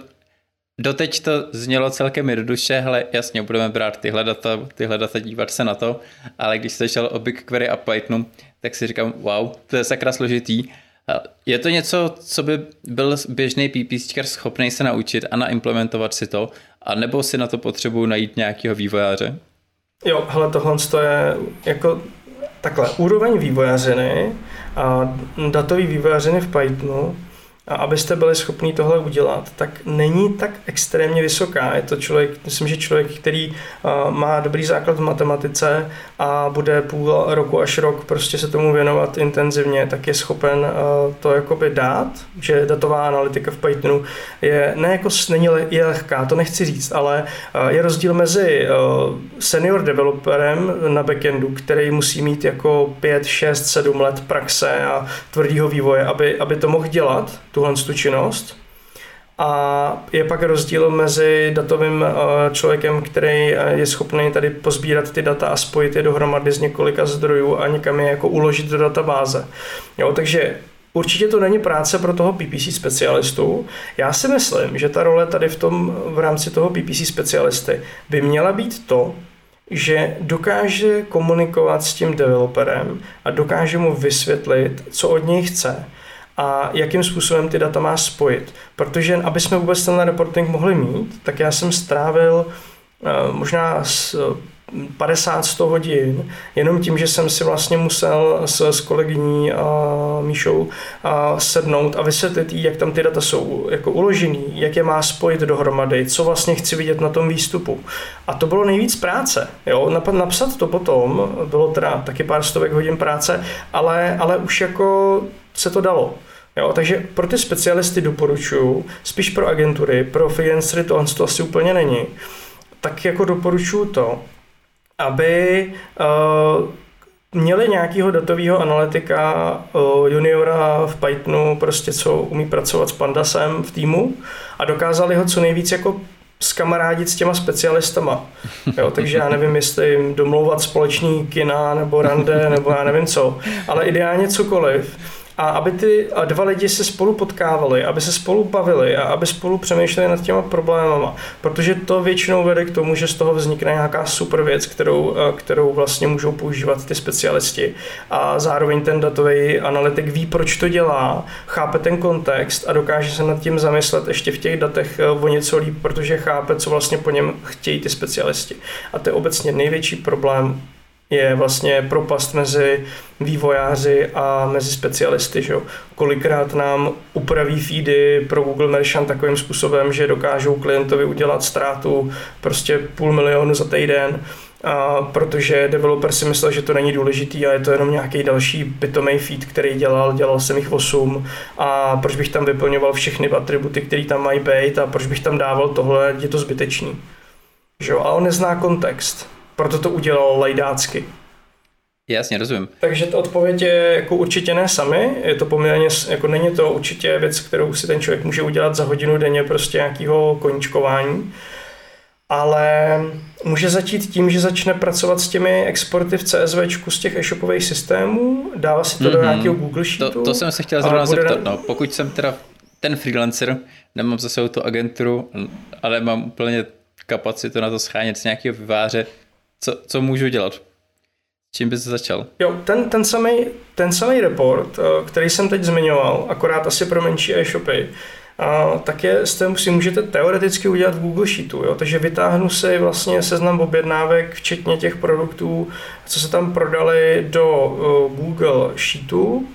doteď to znělo celkem jednoduše, hele, jasně, budeme brát tyhle data, tyhle data, dívat se na to, ale když jste šel o BigQuery a Pythonu, tak si říkám, wow, to je sakra složitý. Je to něco, co by byl běžný PPCčkar schopný se naučit a naimplementovat si to, a nebo si na to potřebuji najít nějakého vývojáře? Jo, hele, tohle je jako takhle, úroveň vývojařiny a datový vývojařiny v Pythonu a abyste byli schopni tohle udělat, tak není tak extrémně vysoká. Je to člověk, myslím, že člověk, který uh, má dobrý základ v matematice a bude půl roku až rok prostě se tomu věnovat intenzivně, tak je schopen uh, to jakoby dát, že datová analytika v Pythonu je, ne jako není je lehká, to nechci říct, ale uh, je rozdíl mezi senior developerem na backendu, který musí mít jako 5, 6, 7 let praxe a tvrdýho vývoje, aby, aby to mohl dělat, tuhle tu činnost. A je pak rozdíl mezi datovým eh, člověkem, který eh, je schopný tady pozbírat ty data a spojit je dohromady z několika zdrojů a někam je jako uložit do databáze. Jo, takže Určitě to není práce pro toho PPC specialistu. Já si myslím, že ta role tady v tom v rámci toho PPC specialisty by měla být to, že dokáže komunikovat s tím developerem a dokáže mu vysvětlit, co od něj chce a jakým způsobem ty data má spojit. Protože aby jsme vůbec ten reporting mohli mít, tak já jsem strávil uh, možná s 50-100 hodin, jenom tím, že jsem si vlastně musel s, s kolegyní a Míšou a sednout a vysvětlit jak tam ty data jsou jako uložený, jak je má spojit dohromady, co vlastně chci vidět na tom výstupu. A to bylo nejvíc práce. Jo? Napsat to potom bylo teda taky pár stovek hodin práce, ale, ale už jako se to dalo. Jo, takže pro ty specialisty doporučuji, spíš pro agentury, pro freelancery to, to asi úplně není, tak jako doporučuji to, aby uh, měli nějakého datového analytika uh, juniora v Pythonu, prostě co umí pracovat s Pandasem v týmu a dokázali ho co nejvíc jako skamarádit s těma specialistama. Jo, takže já nevím, jestli jim domlouvat společný kina nebo rande nebo já nevím co, ale ideálně cokoliv a aby ty dva lidi se spolu potkávali, aby se spolu bavili a aby spolu přemýšleli nad těma problémama, protože to většinou vede k tomu, že z toho vznikne nějaká super věc, kterou, kterou vlastně můžou používat ty specialisti a zároveň ten datový analytik ví, proč to dělá, chápe ten kontext a dokáže se nad tím zamyslet ještě v těch datech o něco líp, protože chápe, co vlastně po něm chtějí ty specialisti. A to je obecně největší problém je vlastně propast mezi vývojáři a mezi specialisty. Že? Kolikrát nám upraví feedy pro Google Merchant takovým způsobem, že dokážou klientovi udělat ztrátu prostě půl milionu za týden, a protože developer si myslel, že to není důležitý a je to jenom nějaký další pitomý feed, který dělal, dělal jsem jich 8 a proč bych tam vyplňoval všechny atributy, které tam mají být a proč bych tam dával tohle, je to zbytečný. Že? A on nezná kontext proto to udělal lajdácky. Jasně, rozumím. Takže ta odpověď je jako určitě ne sami, je to poměrně, jako není to určitě věc, kterou si ten člověk může udělat za hodinu denně prostě nějakého koničkování, ale může začít tím, že začne pracovat s těmi exporty v CSV z těch e-shopových systémů, dává si to mm-hmm. do mhm. nějakého Google Sheetu. To, to jsem se chtěl zrovna zeptat, no, pokud jsem teda ten freelancer, nemám zase tu agenturu, ale mám úplně kapacitu na to schánět z nějakého vyváře, co, co můžu dělat? Čím bys začal? Jo, ten, ten, samý, ten samý report, eh, který jsem teď zmiňoval, akorát asi pro menší e-shopy, tak je, si můžete teoreticky udělat v Google Sheetu. Jo? Takže vytáhnu si vlastně seznam objednávek, včetně těch produktů, co se tam prodali do uh, Google Sheetu,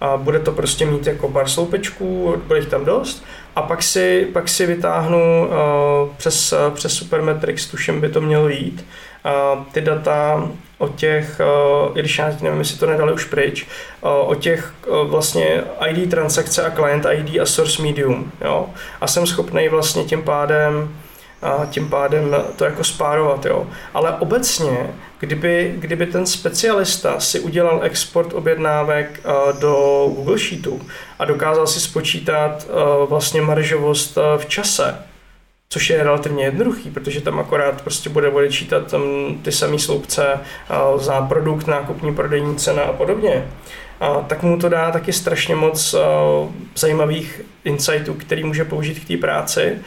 a bude to prostě mít jako pár sloupečků, bude jich tam dost a pak si, pak si vytáhnu uh, přes, přes Supermetrics, tuším by to mělo jít, uh, ty data o těch, uh, i když já nevím, jestli to nedali už pryč, uh, o těch uh, vlastně ID transakce a client ID a source medium, jo? A jsem schopný vlastně tím pádem a tím pádem to jako spárovat. Jo. Ale obecně, kdyby, kdyby ten specialista si udělal export objednávek do Google Sheetu a dokázal si spočítat vlastně maržovost v čase, což je relativně jednoduchý, protože tam akorát prostě bude odečítat tam ty samé sloupce za produkt, nákupní prodejní cena a podobně, a tak mu to dá taky strašně moc zajímavých insightů, který může použít k té práci.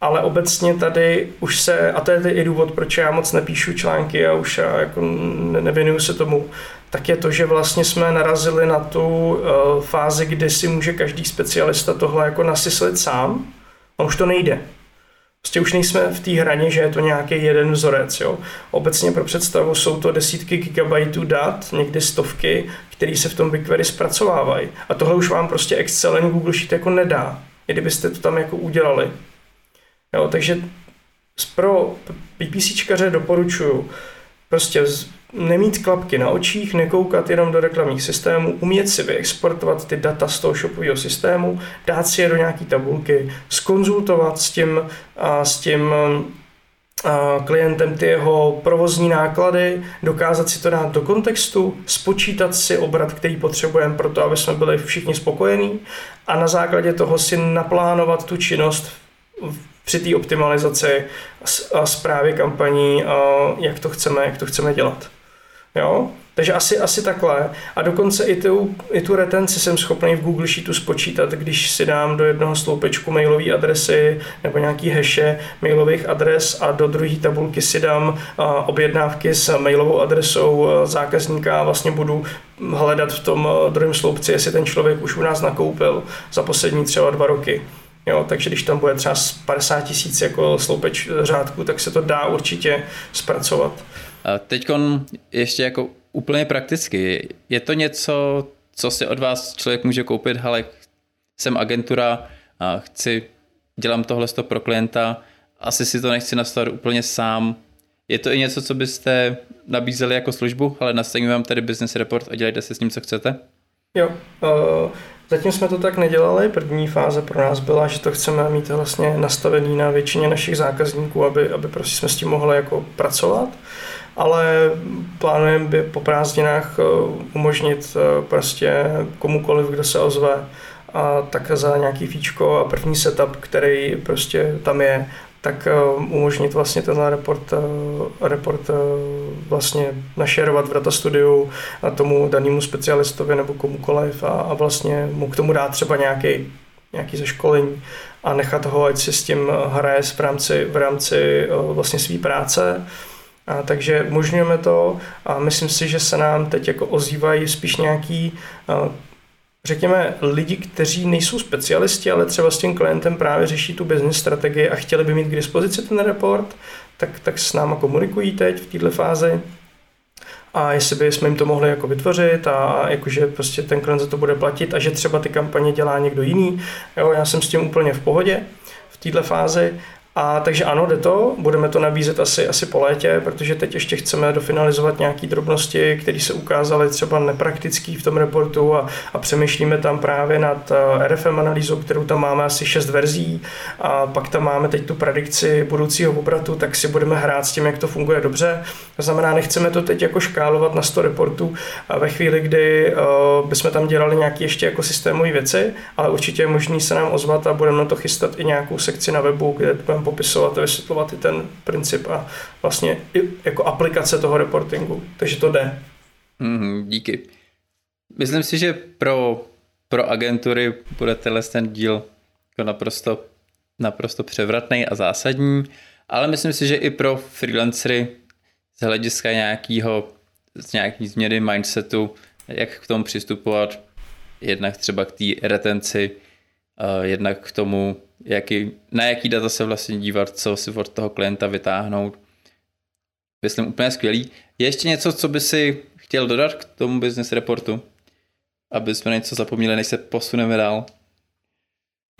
Ale obecně tady už se, a to je i důvod, proč já moc nepíšu články a už já jako nevěnuju se tomu, tak je to, že vlastně jsme narazili na tu fázi, kdy si může každý specialista tohle jako nasyslit sám. A už to nejde. Prostě už nejsme v té hraně, že je to nějaký jeden vzorec. Jo. Obecně pro představu jsou to desítky gigabajtů dat, někdy stovky, které se v tom BigQuery zpracovávají. A tohle už vám prostě Excel ani Google Sheet jako nedá, i kdybyste to tam jako udělali. Jo, takže pro PPCčkaře doporučuju prostě nemít klapky na očích, nekoukat jenom do reklamních systémů, umět si vyexportovat ty data z toho shopového systému, dát si je do nějaké tabulky, skonzultovat s tím, a s tím klientem ty jeho provozní náklady, dokázat si to dát do kontextu, spočítat si obrat, který potřebujeme pro to, aby jsme byli všichni spokojení a na základě toho si naplánovat tu činnost při té optimalizaci a zprávě kampaní, jak to chceme, jak to chceme dělat. Jo? Takže asi, asi takhle. A dokonce i tu, i tu retenci jsem schopný v Google Sheetu spočítat, když si dám do jednoho sloupečku mailové adresy nebo nějaký haše mailových adres a do druhé tabulky si dám objednávky s mailovou adresou zákazníka a vlastně budu hledat v tom druhém sloupci, jestli ten člověk už u nás nakoupil za poslední třeba dva roky. Jo, takže když tam bude třeba 50 tisíc jako sloupeč řádku, tak se to dá určitě zpracovat. Teď ještě jako úplně prakticky. Je to něco, co si od vás člověk může koupit, ale jsem agentura, a chci, dělám tohle pro klienta, asi si to nechci nastavit úplně sám. Je to i něco, co byste nabízeli jako službu, ale nastavím vám tady business report a dělejte se s ním, co chcete? Jo, uh, zatím jsme to tak nedělali. První fáze pro nás byla, že to chceme mít vlastně nastavený na většině našich zákazníků, aby, aby prostě jsme s tím mohli jako pracovat ale plánujeme by po prázdninách eh, umožnit eh, prostě komukoliv, kdo se ozve, a tak za nějaký fíčko a první setup, který prostě tam je, tak eh, umožnit vlastně tenhle report, report vlastně našerovat v data studiu a tomu danému specialistovi nebo komukoliv a, a vlastně mu k tomu dát třeba nějaký nějaký zaškolení a nechat ho, ať si s tím hraje v rámci, v rámci vlastně své práce. A, takže umožňujeme to a myslím si, že se nám teď jako ozývají spíš nějaký řekněme, lidi, kteří nejsou specialisti, ale třeba s tím klientem právě řeší tu business strategii a chtěli by mít k dispozici ten report, tak, tak s náma komunikují teď v této fázi a jestli by jsme jim to mohli jako vytvořit a jakože prostě ten klient za to bude platit a že třeba ty kampaně dělá někdo jiný. Jo, já jsem s tím úplně v pohodě v této fázi a takže ano, jde to, budeme to nabízet asi, asi po létě, protože teď ještě chceme dofinalizovat nějaké drobnosti, které se ukázaly třeba nepraktický v tom reportu a, a přemýšlíme tam právě nad eh, RFM analýzou, kterou tam máme asi 6 verzí a pak tam máme teď tu predikci budoucího obratu, tak si budeme hrát s tím, jak to funguje dobře. To znamená, nechceme to teď jako škálovat na 100 reportů a ve chvíli, kdy uh, bychom tam dělali nějaké ještě jako systémové věci, ale určitě je možný se nám ozvat a budeme na to chystat i nějakou sekci na webu, kde budeme popisovat a vysvětlovat i ten princip a vlastně i jako aplikace toho reportingu. Takže to jde. Mm, díky. Myslím si, že pro, pro agentury bude tenhle ten díl jako naprosto, naprosto převratný a zásadní, ale myslím si, že i pro freelancery z hlediska nějakého, z nějaký změny mindsetu, jak k tomu přistupovat, jednak třeba k té retenci, jednak k tomu, jaký, na jaký data se vlastně dívat, co si od toho klienta vytáhnout. Myslím úplně skvělý. Je ještě něco, co by si chtěl dodat k tomu business reportu? Aby jsme něco zapomněli, než se posuneme dál.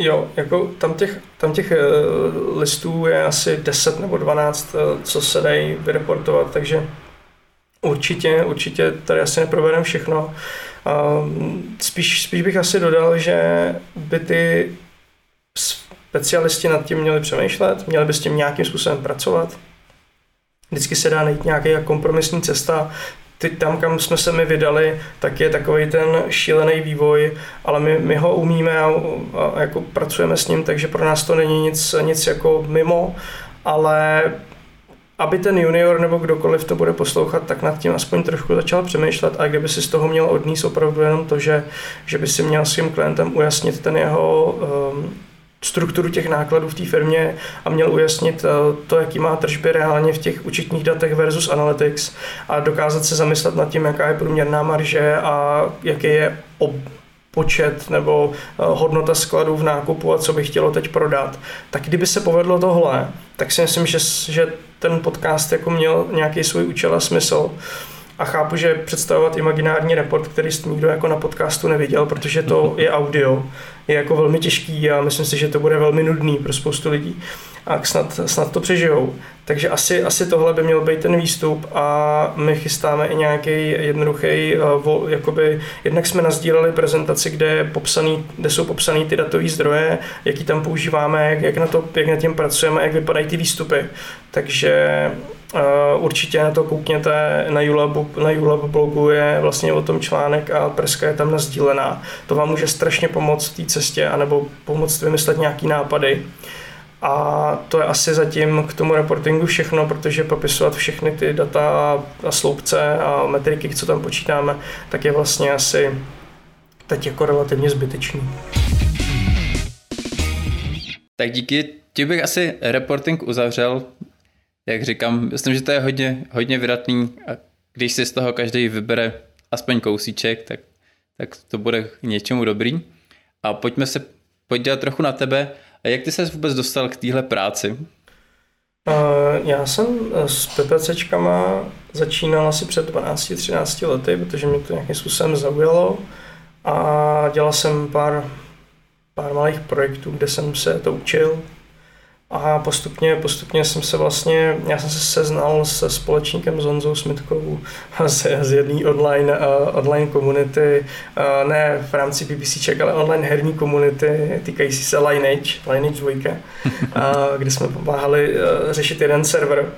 Jo, jako tam těch, tam těch uh, listů je asi 10 nebo 12, uh, eh, co se dají vyreportovat, takže určitě, určitě tady asi neprovedeme všechno. Uh, spíš, spíš bych asi dodal, že by ty specialisti nad tím měli přemýšlet, měli by s tím nějakým způsobem pracovat. Vždycky se dá najít nějaká kompromisní cesta. Teď tam, kam jsme se my vydali, tak je takový ten šílený vývoj, ale my, my ho umíme a, a jako pracujeme s ním, takže pro nás to není nic, nic jako mimo, ale aby ten junior nebo kdokoliv to bude poslouchat, tak nad tím aspoň trošku začal přemýšlet. A kdyby si z toho měl odníst opravdu jenom to, že, že by si měl s tím klientem ujasnit ten jeho um, strukturu těch nákladů v té firmě a měl ujasnit uh, to, jaký má tržby reálně v těch účetních datech versus analytics a dokázat se zamyslet nad tím, jaká je průměrná marže a jaký je ob, počet nebo eh, hodnota skladů v nákupu a co by chtělo teď prodat, tak kdyby se povedlo tohle, tak si myslím, že, že ten podcast jako měl nějaký svůj účel a smysl. A chápu, že představovat imaginární report, který nikdo jako na podcastu neviděl, protože to je audio, je jako velmi těžký a myslím si, že to bude velmi nudný pro spoustu lidí a snad, snad to přežijou. Takže asi, asi tohle by měl být ten výstup a my chystáme i nějaký jednoduchý, eh, jakoby, jednak jsme nazdíleli prezentaci, kde, je popsaný, kde jsou popsané ty datové zdroje, jaký tam používáme, jak, jak, na to, jak na tím pracujeme, jak vypadají ty výstupy. Takže určitě na to koukněte, na Julab, na Julab blogu je vlastně o tom článek a preska je tam nazdílená. To vám může strašně pomoct v té cestě, anebo pomoct vymyslet nějaký nápady. A to je asi zatím k tomu reportingu všechno, protože popisovat všechny ty data a sloupce a metriky, co tam počítáme, tak je vlastně asi teď jako relativně zbytečný. Tak díky, ti bych asi reporting uzavřel. Jak říkám, myslím, že to je hodně, hodně vydatný a když si z toho každý vybere aspoň kousíček, tak, tak to bude k něčemu dobrý. A pojďme se podívat trochu na tebe. A jak ty se vůbec dostal k téhle práci? Já jsem eh, s PPCčkama začínal asi před 12-13 lety, protože mě to nějakým způsobem zaujalo a dělal jsem pár, pár malých projektů, kde jsem se to učil a postupně, postupně jsem se vlastně, já jsem se seznal se společníkem s Honzou Smitkou z, z jedné online, uh, online komunity, uh, ne v rámci BBCček, ale online herní komunity týkající se Lineage, Lineage 2, uh, kde jsme pomáhali uh, řešit jeden server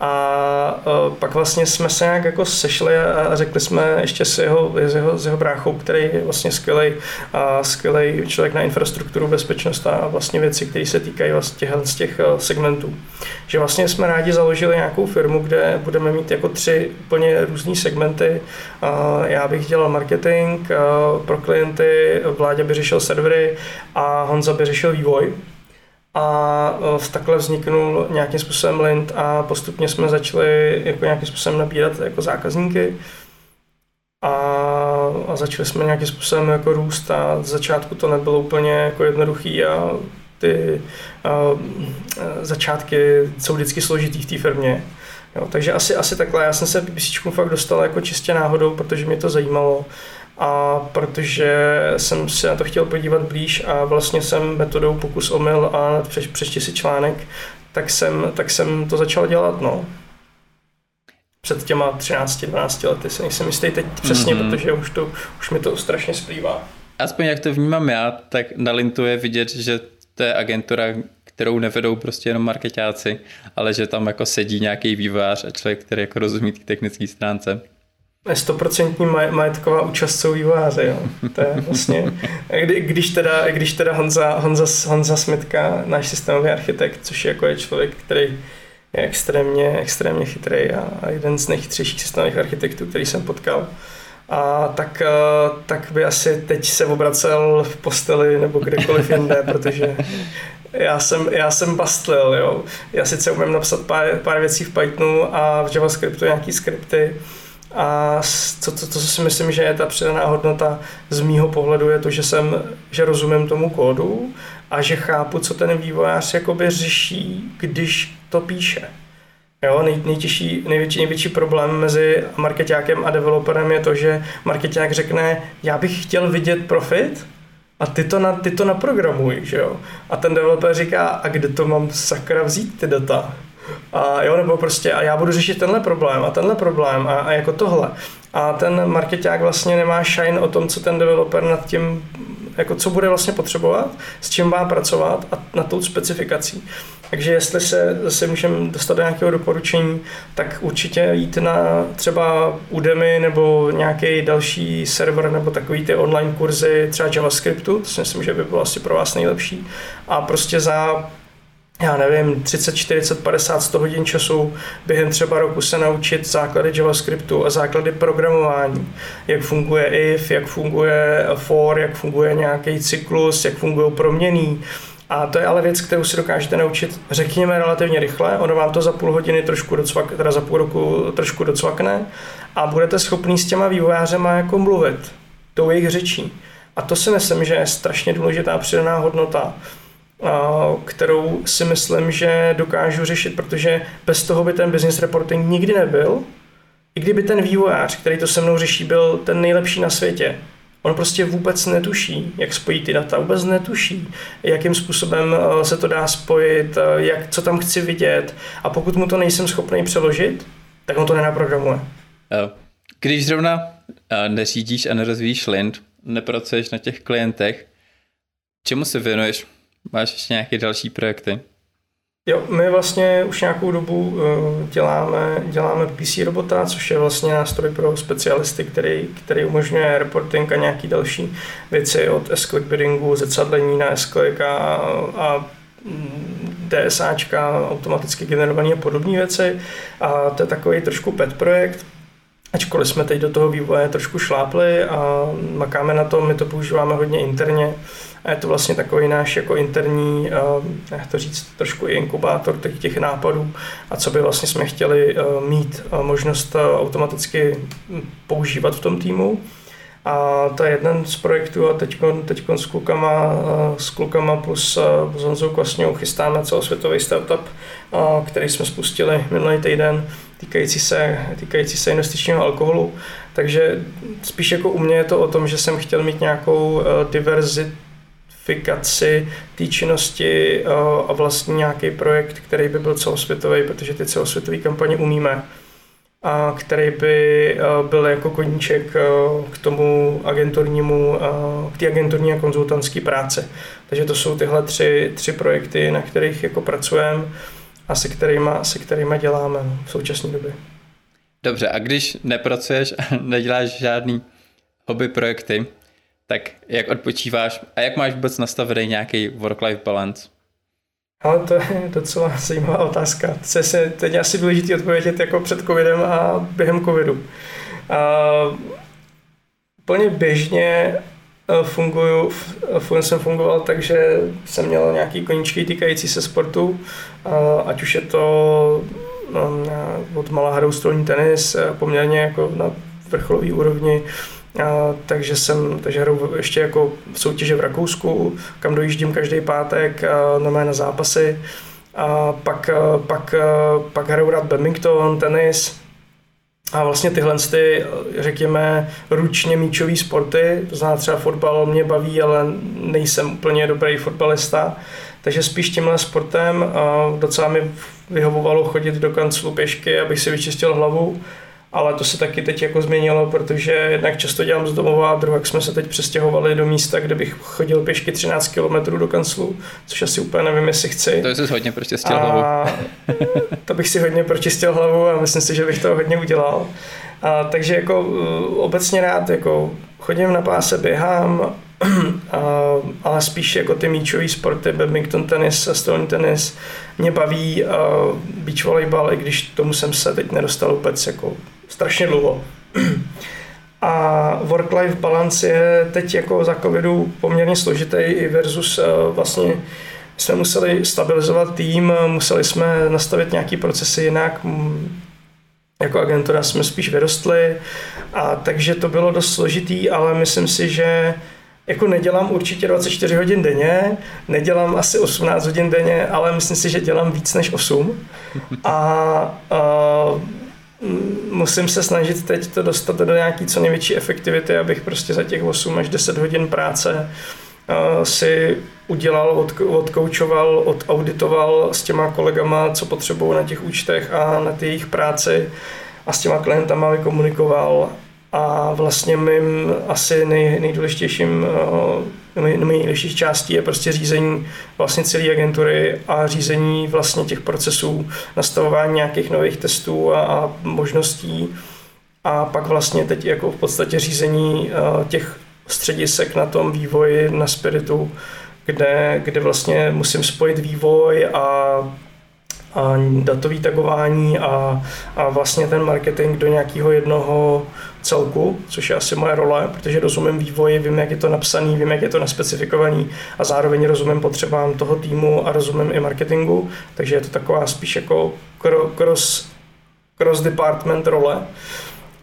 a uh, pak vlastně jsme se nějak jako sešli a řekli jsme ještě s jeho, s jeho, s jeho bráchou, který je vlastně skvělý, a skvělý člověk na infrastrukturu, bezpečnost a vlastně věci, které se týkají vlastně z těch uh, segmentů. Že vlastně jsme rádi založili nějakou firmu, kde budeme mít jako tři úplně různé segmenty. Já bych dělal marketing uh, pro klienty, Vládě by řešil servery a Honza by řešil vývoj a e, takhle vzniknul nějakým způsobem Lint a postupně jsme začali jako nějakým způsobem nabírat jako zákazníky a, a začali jsme nějakým způsobem jako růst a z začátku to nebylo úplně jako jednoduchý a ty a, začátky jsou vždycky složitý v té firmě. Jo, takže asi, asi takhle. Já jsem se BBC fakt dostal jako čistě náhodou, protože mě to zajímalo a protože jsem se na to chtěl podívat blíž a vlastně jsem metodou pokus omyl a přeš, přečti si článek, tak jsem, tak jsem to začal dělat, no. Před těma 13-12 lety se nejsem jistý teď přesně, mm-hmm. protože už, to, už mi to strašně splývá. Aspoň jak to vnímám já, tak na Lintu je vidět, že to je agentura, kterou nevedou prostě jenom marketáci, ale že tam jako sedí nějaký vývojář a člověk, který jako rozumí té technické stránce. 100% majetková účast jsou vývojáři, jo. To je vlastně, kdy, když teda, když teda Honza, Honza, Honza Smitka, náš systémový architekt, což je jako je člověk, který je extrémně, extrémně chytrý a, a jeden z nejchytřejších systémových architektů, který jsem potkal, a tak, eh, tak by asi teď se obracel v posteli nebo kdekoliv jinde, protože já jsem, já jsem bastlil, jo. Já sice umím napsat pár, pár věcí v Pythonu a v JavaScriptu nějaký skripty, a to, to, to si myslím, že je ta přidaná hodnota z mýho pohledu, je to, že jsem, že rozumím tomu kódu a že chápu, co ten vývojář jakoby řeší, když to píše. Jo, nej, nejtěžší, největší, největší problém mezi marketákem a developerem je to, že marketák řekne, já bych chtěl vidět profit, a ty to, na, ty to naprogramuj, že jo? A ten developer říká, a kde to mám sakra vzít ty data? A jo, nebo prostě a já budu řešit tenhle problém a tenhle problém a, a jako tohle. A ten marketák vlastně nemá shine o tom, co ten developer nad tím, jako co bude vlastně potřebovat, s čím má pracovat a na tou specifikací. Takže jestli se zase můžeme dostat do nějakého doporučení, tak určitě jít na třeba Udemy nebo nějaký další server nebo takový ty online kurzy třeba JavaScriptu, to si myslím, že by bylo asi pro vás nejlepší. A prostě za já nevím, 30, 40, 50, 100 hodin času během třeba roku se naučit základy JavaScriptu a základy programování. Jak funguje if, jak funguje for, jak funguje nějaký cyklus, jak fungují proměny. A to je ale věc, kterou si dokážete naučit, řekněme, relativně rychle. Ono vám to za půl hodiny trošku docvak, teda za půl roku trošku docvakne a budete schopný s těma vývojářema jako mluvit tou jejich řečí. A to si myslím, že je strašně důležitá přidaná hodnota, kterou si myslím, že dokážu řešit, protože bez toho by ten business reporting nikdy nebyl. I kdyby ten vývojář, který to se mnou řeší, byl ten nejlepší na světě, On prostě vůbec netuší, jak spojit ty data, vůbec netuší, jakým způsobem eh, se to dá spojit, eh, jak, co tam chci vidět a pokud mu to nejsem schopný přeložit, tak on to nenaprogramuje. Když zrovna eh, neřídíš a nerozvíjíš Lind, nepracuješ na těch klientech, čemu se věnuješ? Máš ještě nějaké další projekty? Jo, my vlastně už nějakou dobu eh, děláme, děláme PC robota, což je vlastně nástroj pro specialisty, který, který umožňuje reporting a nějaký další věci od S-click biddingu, zrcadlení na S-click a, a DSAčka, automaticky generované a podobné věci. A to je takový trošku pet projekt, ačkoliv jsme teď do toho vývoje trošku šlápli a makáme na tom, my to používáme hodně interně, a je to vlastně takový náš jako interní, eh, jak to říct, trošku i inkubátor těch, těch nápadů a co by vlastně jsme chtěli eh, mít eh, možnost automaticky používat v tom týmu. A to je jeden z projektů a teď s klukama, s klukama plus s Honzou Kvasňou chystáme celosvětový startup, který jsme spustili minulý týden týkající se, týkající se investičního alkoholu. Takže spíš jako u mě je to o tom, že jsem chtěl mít nějakou diverzitu diversifikaci té činnosti eh, a vlastně nějaký projekt, který by byl celosvětový, protože ty celosvětové kampaně umíme a který by eh, byl jako koníček eh, k tomu agenturnímu, k té agenturní a konzultantské práci. Takže to jsou tyhle tři, tři projekty, na kterých jako pracujeme a se kterými, se kterýma děláme no, v současné době. Dobře, a když nepracuješ a neděláš žádný hobby projekty, tak jak odpočíváš a jak máš vůbec nastavený nějaký work-life balance? Ale to je docela zajímavá otázka. To se teď asi důležité odpovědět jako před covidem a během covidu. A, plně běžně e, funguju, jsem fungoval tak, že jsem měl nějaký koníčky týkající se sportu, ať už je to no, od malá hrou stolní tenis, e, poměrně jako na vrcholové úrovni, a, takže jsem, takže hraju ještě jako v soutěže v Rakousku, kam dojíždím každý pátek na mé na zápasy. A pak, pak, pak hraju rád badminton, tenis, a vlastně tyhle, ty, řekněme, ručně míčové sporty, to znamená třeba fotbal mě baví, ale nejsem úplně dobrý fotbalista, takže spíš tímhle sportem docela mi vyhovovalo chodit do kanclu pěšky, abych si vyčistil hlavu ale to se taky teď jako změnilo, protože jednak často dělám z domova a druhak jsme se teď přestěhovali do místa, kde bych chodil pěšky 13 km do kanclu, což asi úplně nevím, jestli chci. To jsi hodně pročistil hlavu. to bych si hodně pročistil hlavu a myslím si, že bych to hodně udělal. A, takže jako uh, obecně rád jako chodím na páse, běhám, a, ale spíš jako ty míčové sporty, badminton, tenis, stolní tenis, mě baví uh, beach volleyball, i když tomu jsem se teď nedostal vůbec jako strašně dlouho. A work-life balance je teď jako za covidu poměrně složitý i versus uh, vlastně jsme museli stabilizovat tým, museli jsme nastavit nějaký procesy jinak, jako agentura jsme spíš vyrostli, a takže to bylo dost složitý, ale myslím si, že jako nedělám určitě 24 hodin denně, nedělám asi 18 hodin denně, ale myslím si, že dělám víc než 8. A, a musím se snažit teď to dostat do nějaký co největší efektivity, abych prostě za těch 8 až 10 hodin práce si udělal, od, odkoučoval, odauditoval s těma kolegama, co potřebují na těch účtech a na té jejich práci a s těma klientama vykomunikoval a vlastně mým asi nej, nejdůležitějším eh, nejdůležitější částí je prostě řízení vlastně celé agentury a řízení vlastně těch procesů, nastavování nějakých nových testů a, a možností. A pak vlastně teď jako v podstatě řízení eh, těch středisek na tom vývoji na Spiritu, kde, kde vlastně musím spojit vývoj a, a datový tagování a, a vlastně ten marketing do nějakého jednoho celku, což je asi moje role, protože rozumím vývoji, vím, jak je to napsaný, vím, jak je to naspecifikovaný a zároveň rozumím potřebám toho týmu a rozumím i marketingu, takže je to taková spíš jako cross, cross department role.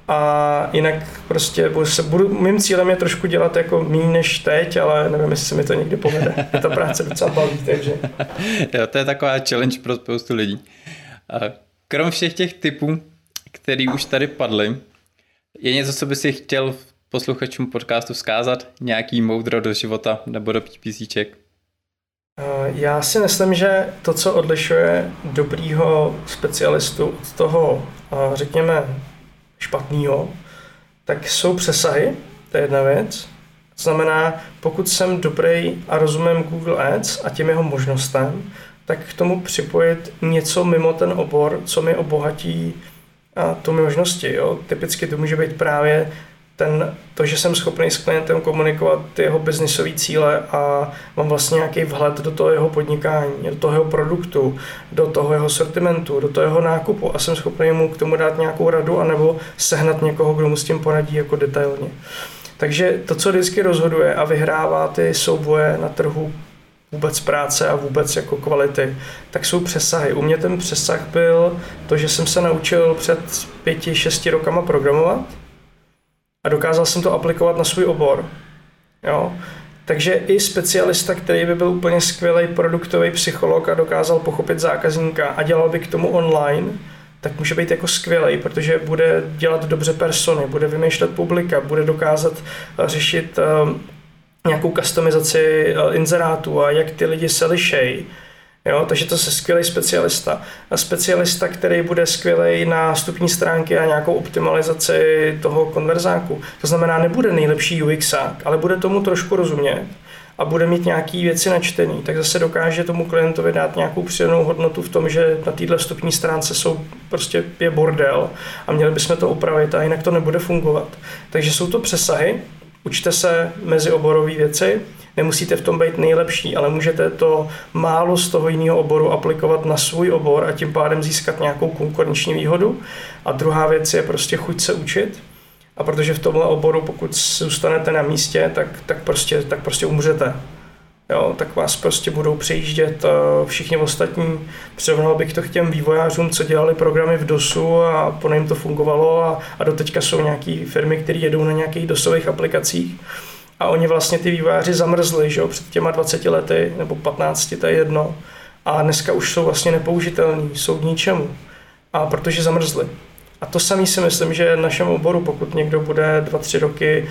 A jinak prostě se budu, mým cílem je trošku dělat jako méně než teď, ale nevím, jestli se mi to někdy povede. Je ta práce docela baví, takže. jo, to je taková challenge pro spoustu lidí. Krom všech těch typů, který už tady padly, je něco, co by si chtěl posluchačům podcastu vzkázat? Nějaký moudro do života nebo do PPCček? Já si myslím, že to, co odlišuje dobrýho specialistu od toho, řekněme, špatného, tak jsou přesahy, to je jedna věc. To znamená, pokud jsem dobrý a rozumím Google Ads a těm jeho možnostem, tak k tomu připojit něco mimo ten obor, co mi obohatí a tu možnosti. Jo. Typicky to může být právě ten, to, že jsem schopný s klientem komunikovat ty jeho biznisové cíle a mám vlastně nějaký vhled do toho jeho podnikání, do toho jeho produktu, do toho jeho sortimentu, do toho jeho nákupu a jsem schopný mu k tomu dát nějakou radu anebo sehnat někoho, kdo mu s tím poradí jako detailně. Takže to, co vždycky rozhoduje a vyhrává ty souboje na trhu vůbec práce a vůbec jako kvality, tak jsou přesahy. U mě ten přesah byl to, že jsem se naučil před pěti, šesti rokama programovat a dokázal jsem to aplikovat na svůj obor. Jo? Takže i specialista, který by byl úplně skvělý produktový psycholog a dokázal pochopit zákazníka a dělal by k tomu online, tak může být jako skvělý, protože bude dělat dobře persony, bude vymýšlet publika, bude dokázat řešit uh, nějakou customizaci uh, inzerátů a jak ty lidi se lišejí Jo, takže to je skvělý specialista. A specialista, který bude skvělý na stupní stránky a nějakou optimalizaci toho konverzáku. To znamená, nebude nejlepší UX, ale bude tomu trošku rozumět a bude mít nějaké věci načtený, tak zase dokáže tomu klientovi dát nějakou přidanou hodnotu v tom, že na této vstupní stránce jsou prostě je bordel a měli bychom to upravit a jinak to nebude fungovat. Takže jsou to přesahy, učte se mezi oborové věci, Nemusíte v tom být nejlepší, ale můžete to málo z toho jiného oboru aplikovat na svůj obor a tím pádem získat nějakou konkurenční výhodu. A druhá věc je prostě chuť se učit. A protože v tomhle oboru, pokud zůstanete na místě, tak, tak, prostě, tak prostě umřete. Jo, tak vás prostě budou přejíždět eh, všichni ostatní. Přirovnal bych to k těm vývojářům, co dělali programy v DOSu a po jim to fungovalo a, a doteďka jsou nějaké firmy, které jedou na nějakých DOSových aplikacích a oni vlastně ty vývojáři zamrzli, že jo, před těma 20 lety, nebo 15, to je jedno. A dneska už jsou vlastně nepoužitelní, jsou k ničemu. A protože zamrzli. A to samý si myslím, že v našem oboru, pokud někdo bude 2-3 roky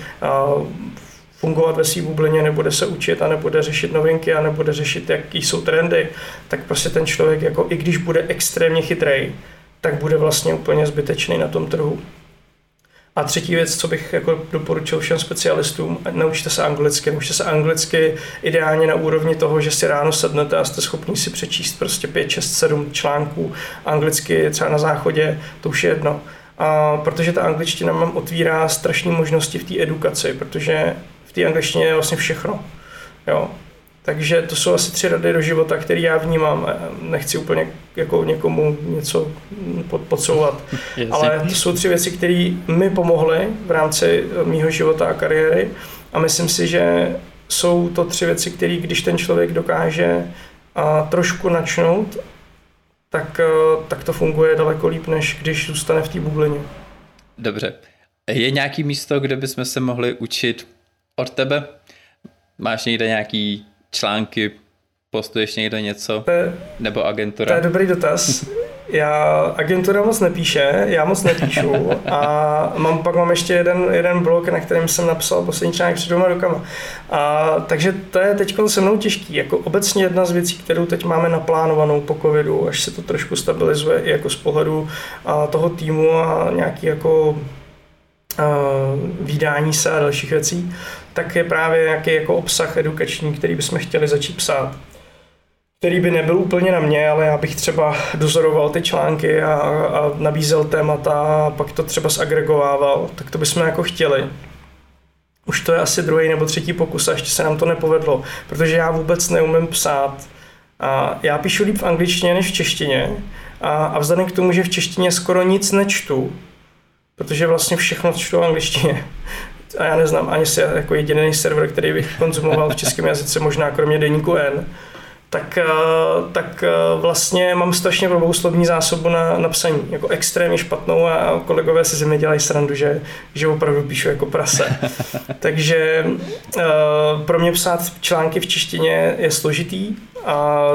fungovat ve své bublině, nebude se učit a nebude řešit novinky a nebude řešit, jaký jsou trendy, tak prostě ten člověk, jako i když bude extrémně chytrý, tak bude vlastně úplně zbytečný na tom trhu. A třetí věc, co bych jako doporučil všem specialistům, naučte se anglicky. Naučte se anglicky ideálně na úrovni toho, že si ráno sednete a jste schopni si přečíst prostě 5, 6, 7 článků anglicky třeba na záchodě, to už je jedno. A protože ta angličtina mám otvírá strašné možnosti v té edukaci, protože v té angličtině je vlastně všechno. Jo. Takže to jsou asi tři rady do života, které já vnímám. Nechci úplně jako někomu něco podsouvat. Ale to jsou tři věci, které mi pomohly v rámci mýho života a kariéry. A myslím si, že jsou to tři věci, které když ten člověk dokáže a trošku načnout, tak, tak to funguje daleko líp, než když zůstane v té bublině. Dobře. Je nějaký místo, kde bychom se mohli učit od tebe? Máš někde nějaký články, postuješ někde něco? To je, nebo agentura? To je dobrý dotaz. Já, agentura moc nepíše, já moc nepíšu a mám, pak mám ještě jeden, jeden blog, na kterém jsem napsal poslední článek před dvěma rokama. A, takže to je teď se mnou těžký. Jako obecně jedna z věcí, kterou teď máme naplánovanou po covidu, až se to trošku stabilizuje i jako z pohledu a, toho týmu a nějaký jako výdání se a dalších věcí, tak je právě nějaký jako obsah edukační, který bychom chtěli začít psát který by nebyl úplně na mě, ale já bych třeba dozoroval ty články a, a nabízel témata a pak to třeba zagregovával, tak to bychom jako chtěli. Už to je asi druhý nebo třetí pokus a ještě se nám to nepovedlo, protože já vůbec neumím psát. A já píšu líp v angličtině než v češtině a, a vzhledem k tomu, že v češtině skoro nic nečtu, protože vlastně všechno čtu v angličtině. A já neznám ani se jako jediný server, který bych konzumoval v českém jazyce, možná kromě deníku N. tak, eh, tak eh, vlastně mám strašně blbou slovní zásobu na, na psaní, jako extrémně špatnou a kolegové si ze mě dělají srandu, že, že opravdu píšu jako prase. Takže uh, pro mě psát články v češtině je složitý a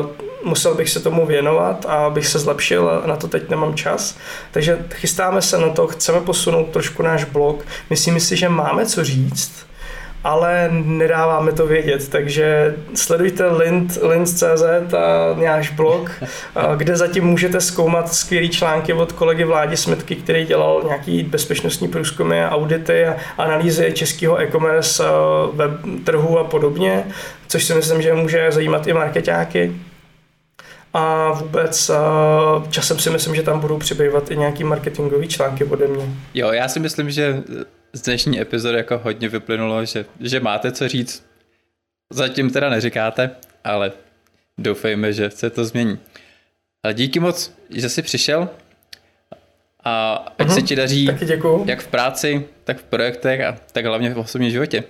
musel bych se tomu věnovat a abych se zlepšil a na to teď nemám čas. Takže chystáme se na to, chceme posunout trošku náš blog. Myslím si, že máme co říct, ale nedáváme to vědět, takže sledujte Lind, Lind.cz a náš blog, kde zatím můžete zkoumat skvělé články od kolegy Vládi Smetky, který dělal nějaký bezpečnostní průzkumy, audity a analýzy českého e-commerce web trhu a podobně, což si myslím, že může zajímat i marketáky. A vůbec časem si myslím, že tam budou přibývat i nějaký marketingový články ode mě. Jo, já si myslím, že z dnešní epizody jako hodně vyplynulo, že, že máte co říct. Zatím teda neříkáte, ale doufejme, že se to změní. Ale díky moc, že jsi přišel a ať uh-huh. se ti daří jak v práci, tak v projektech a tak hlavně v osobním životě.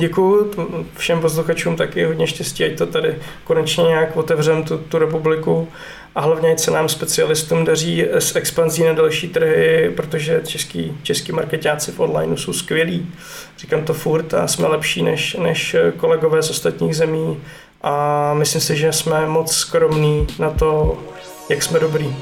Děkuju všem posluchačům taky hodně štěstí, ať to tady konečně nějak otevřem tu, tu republiku a hlavně ať se nám specialistům daří s expanzí na další trhy, protože český, český marketáci v online jsou skvělí. Říkám to furt a jsme lepší než, než kolegové z ostatních zemí a myslím si, že jsme moc skromní na to, jak jsme dobrý.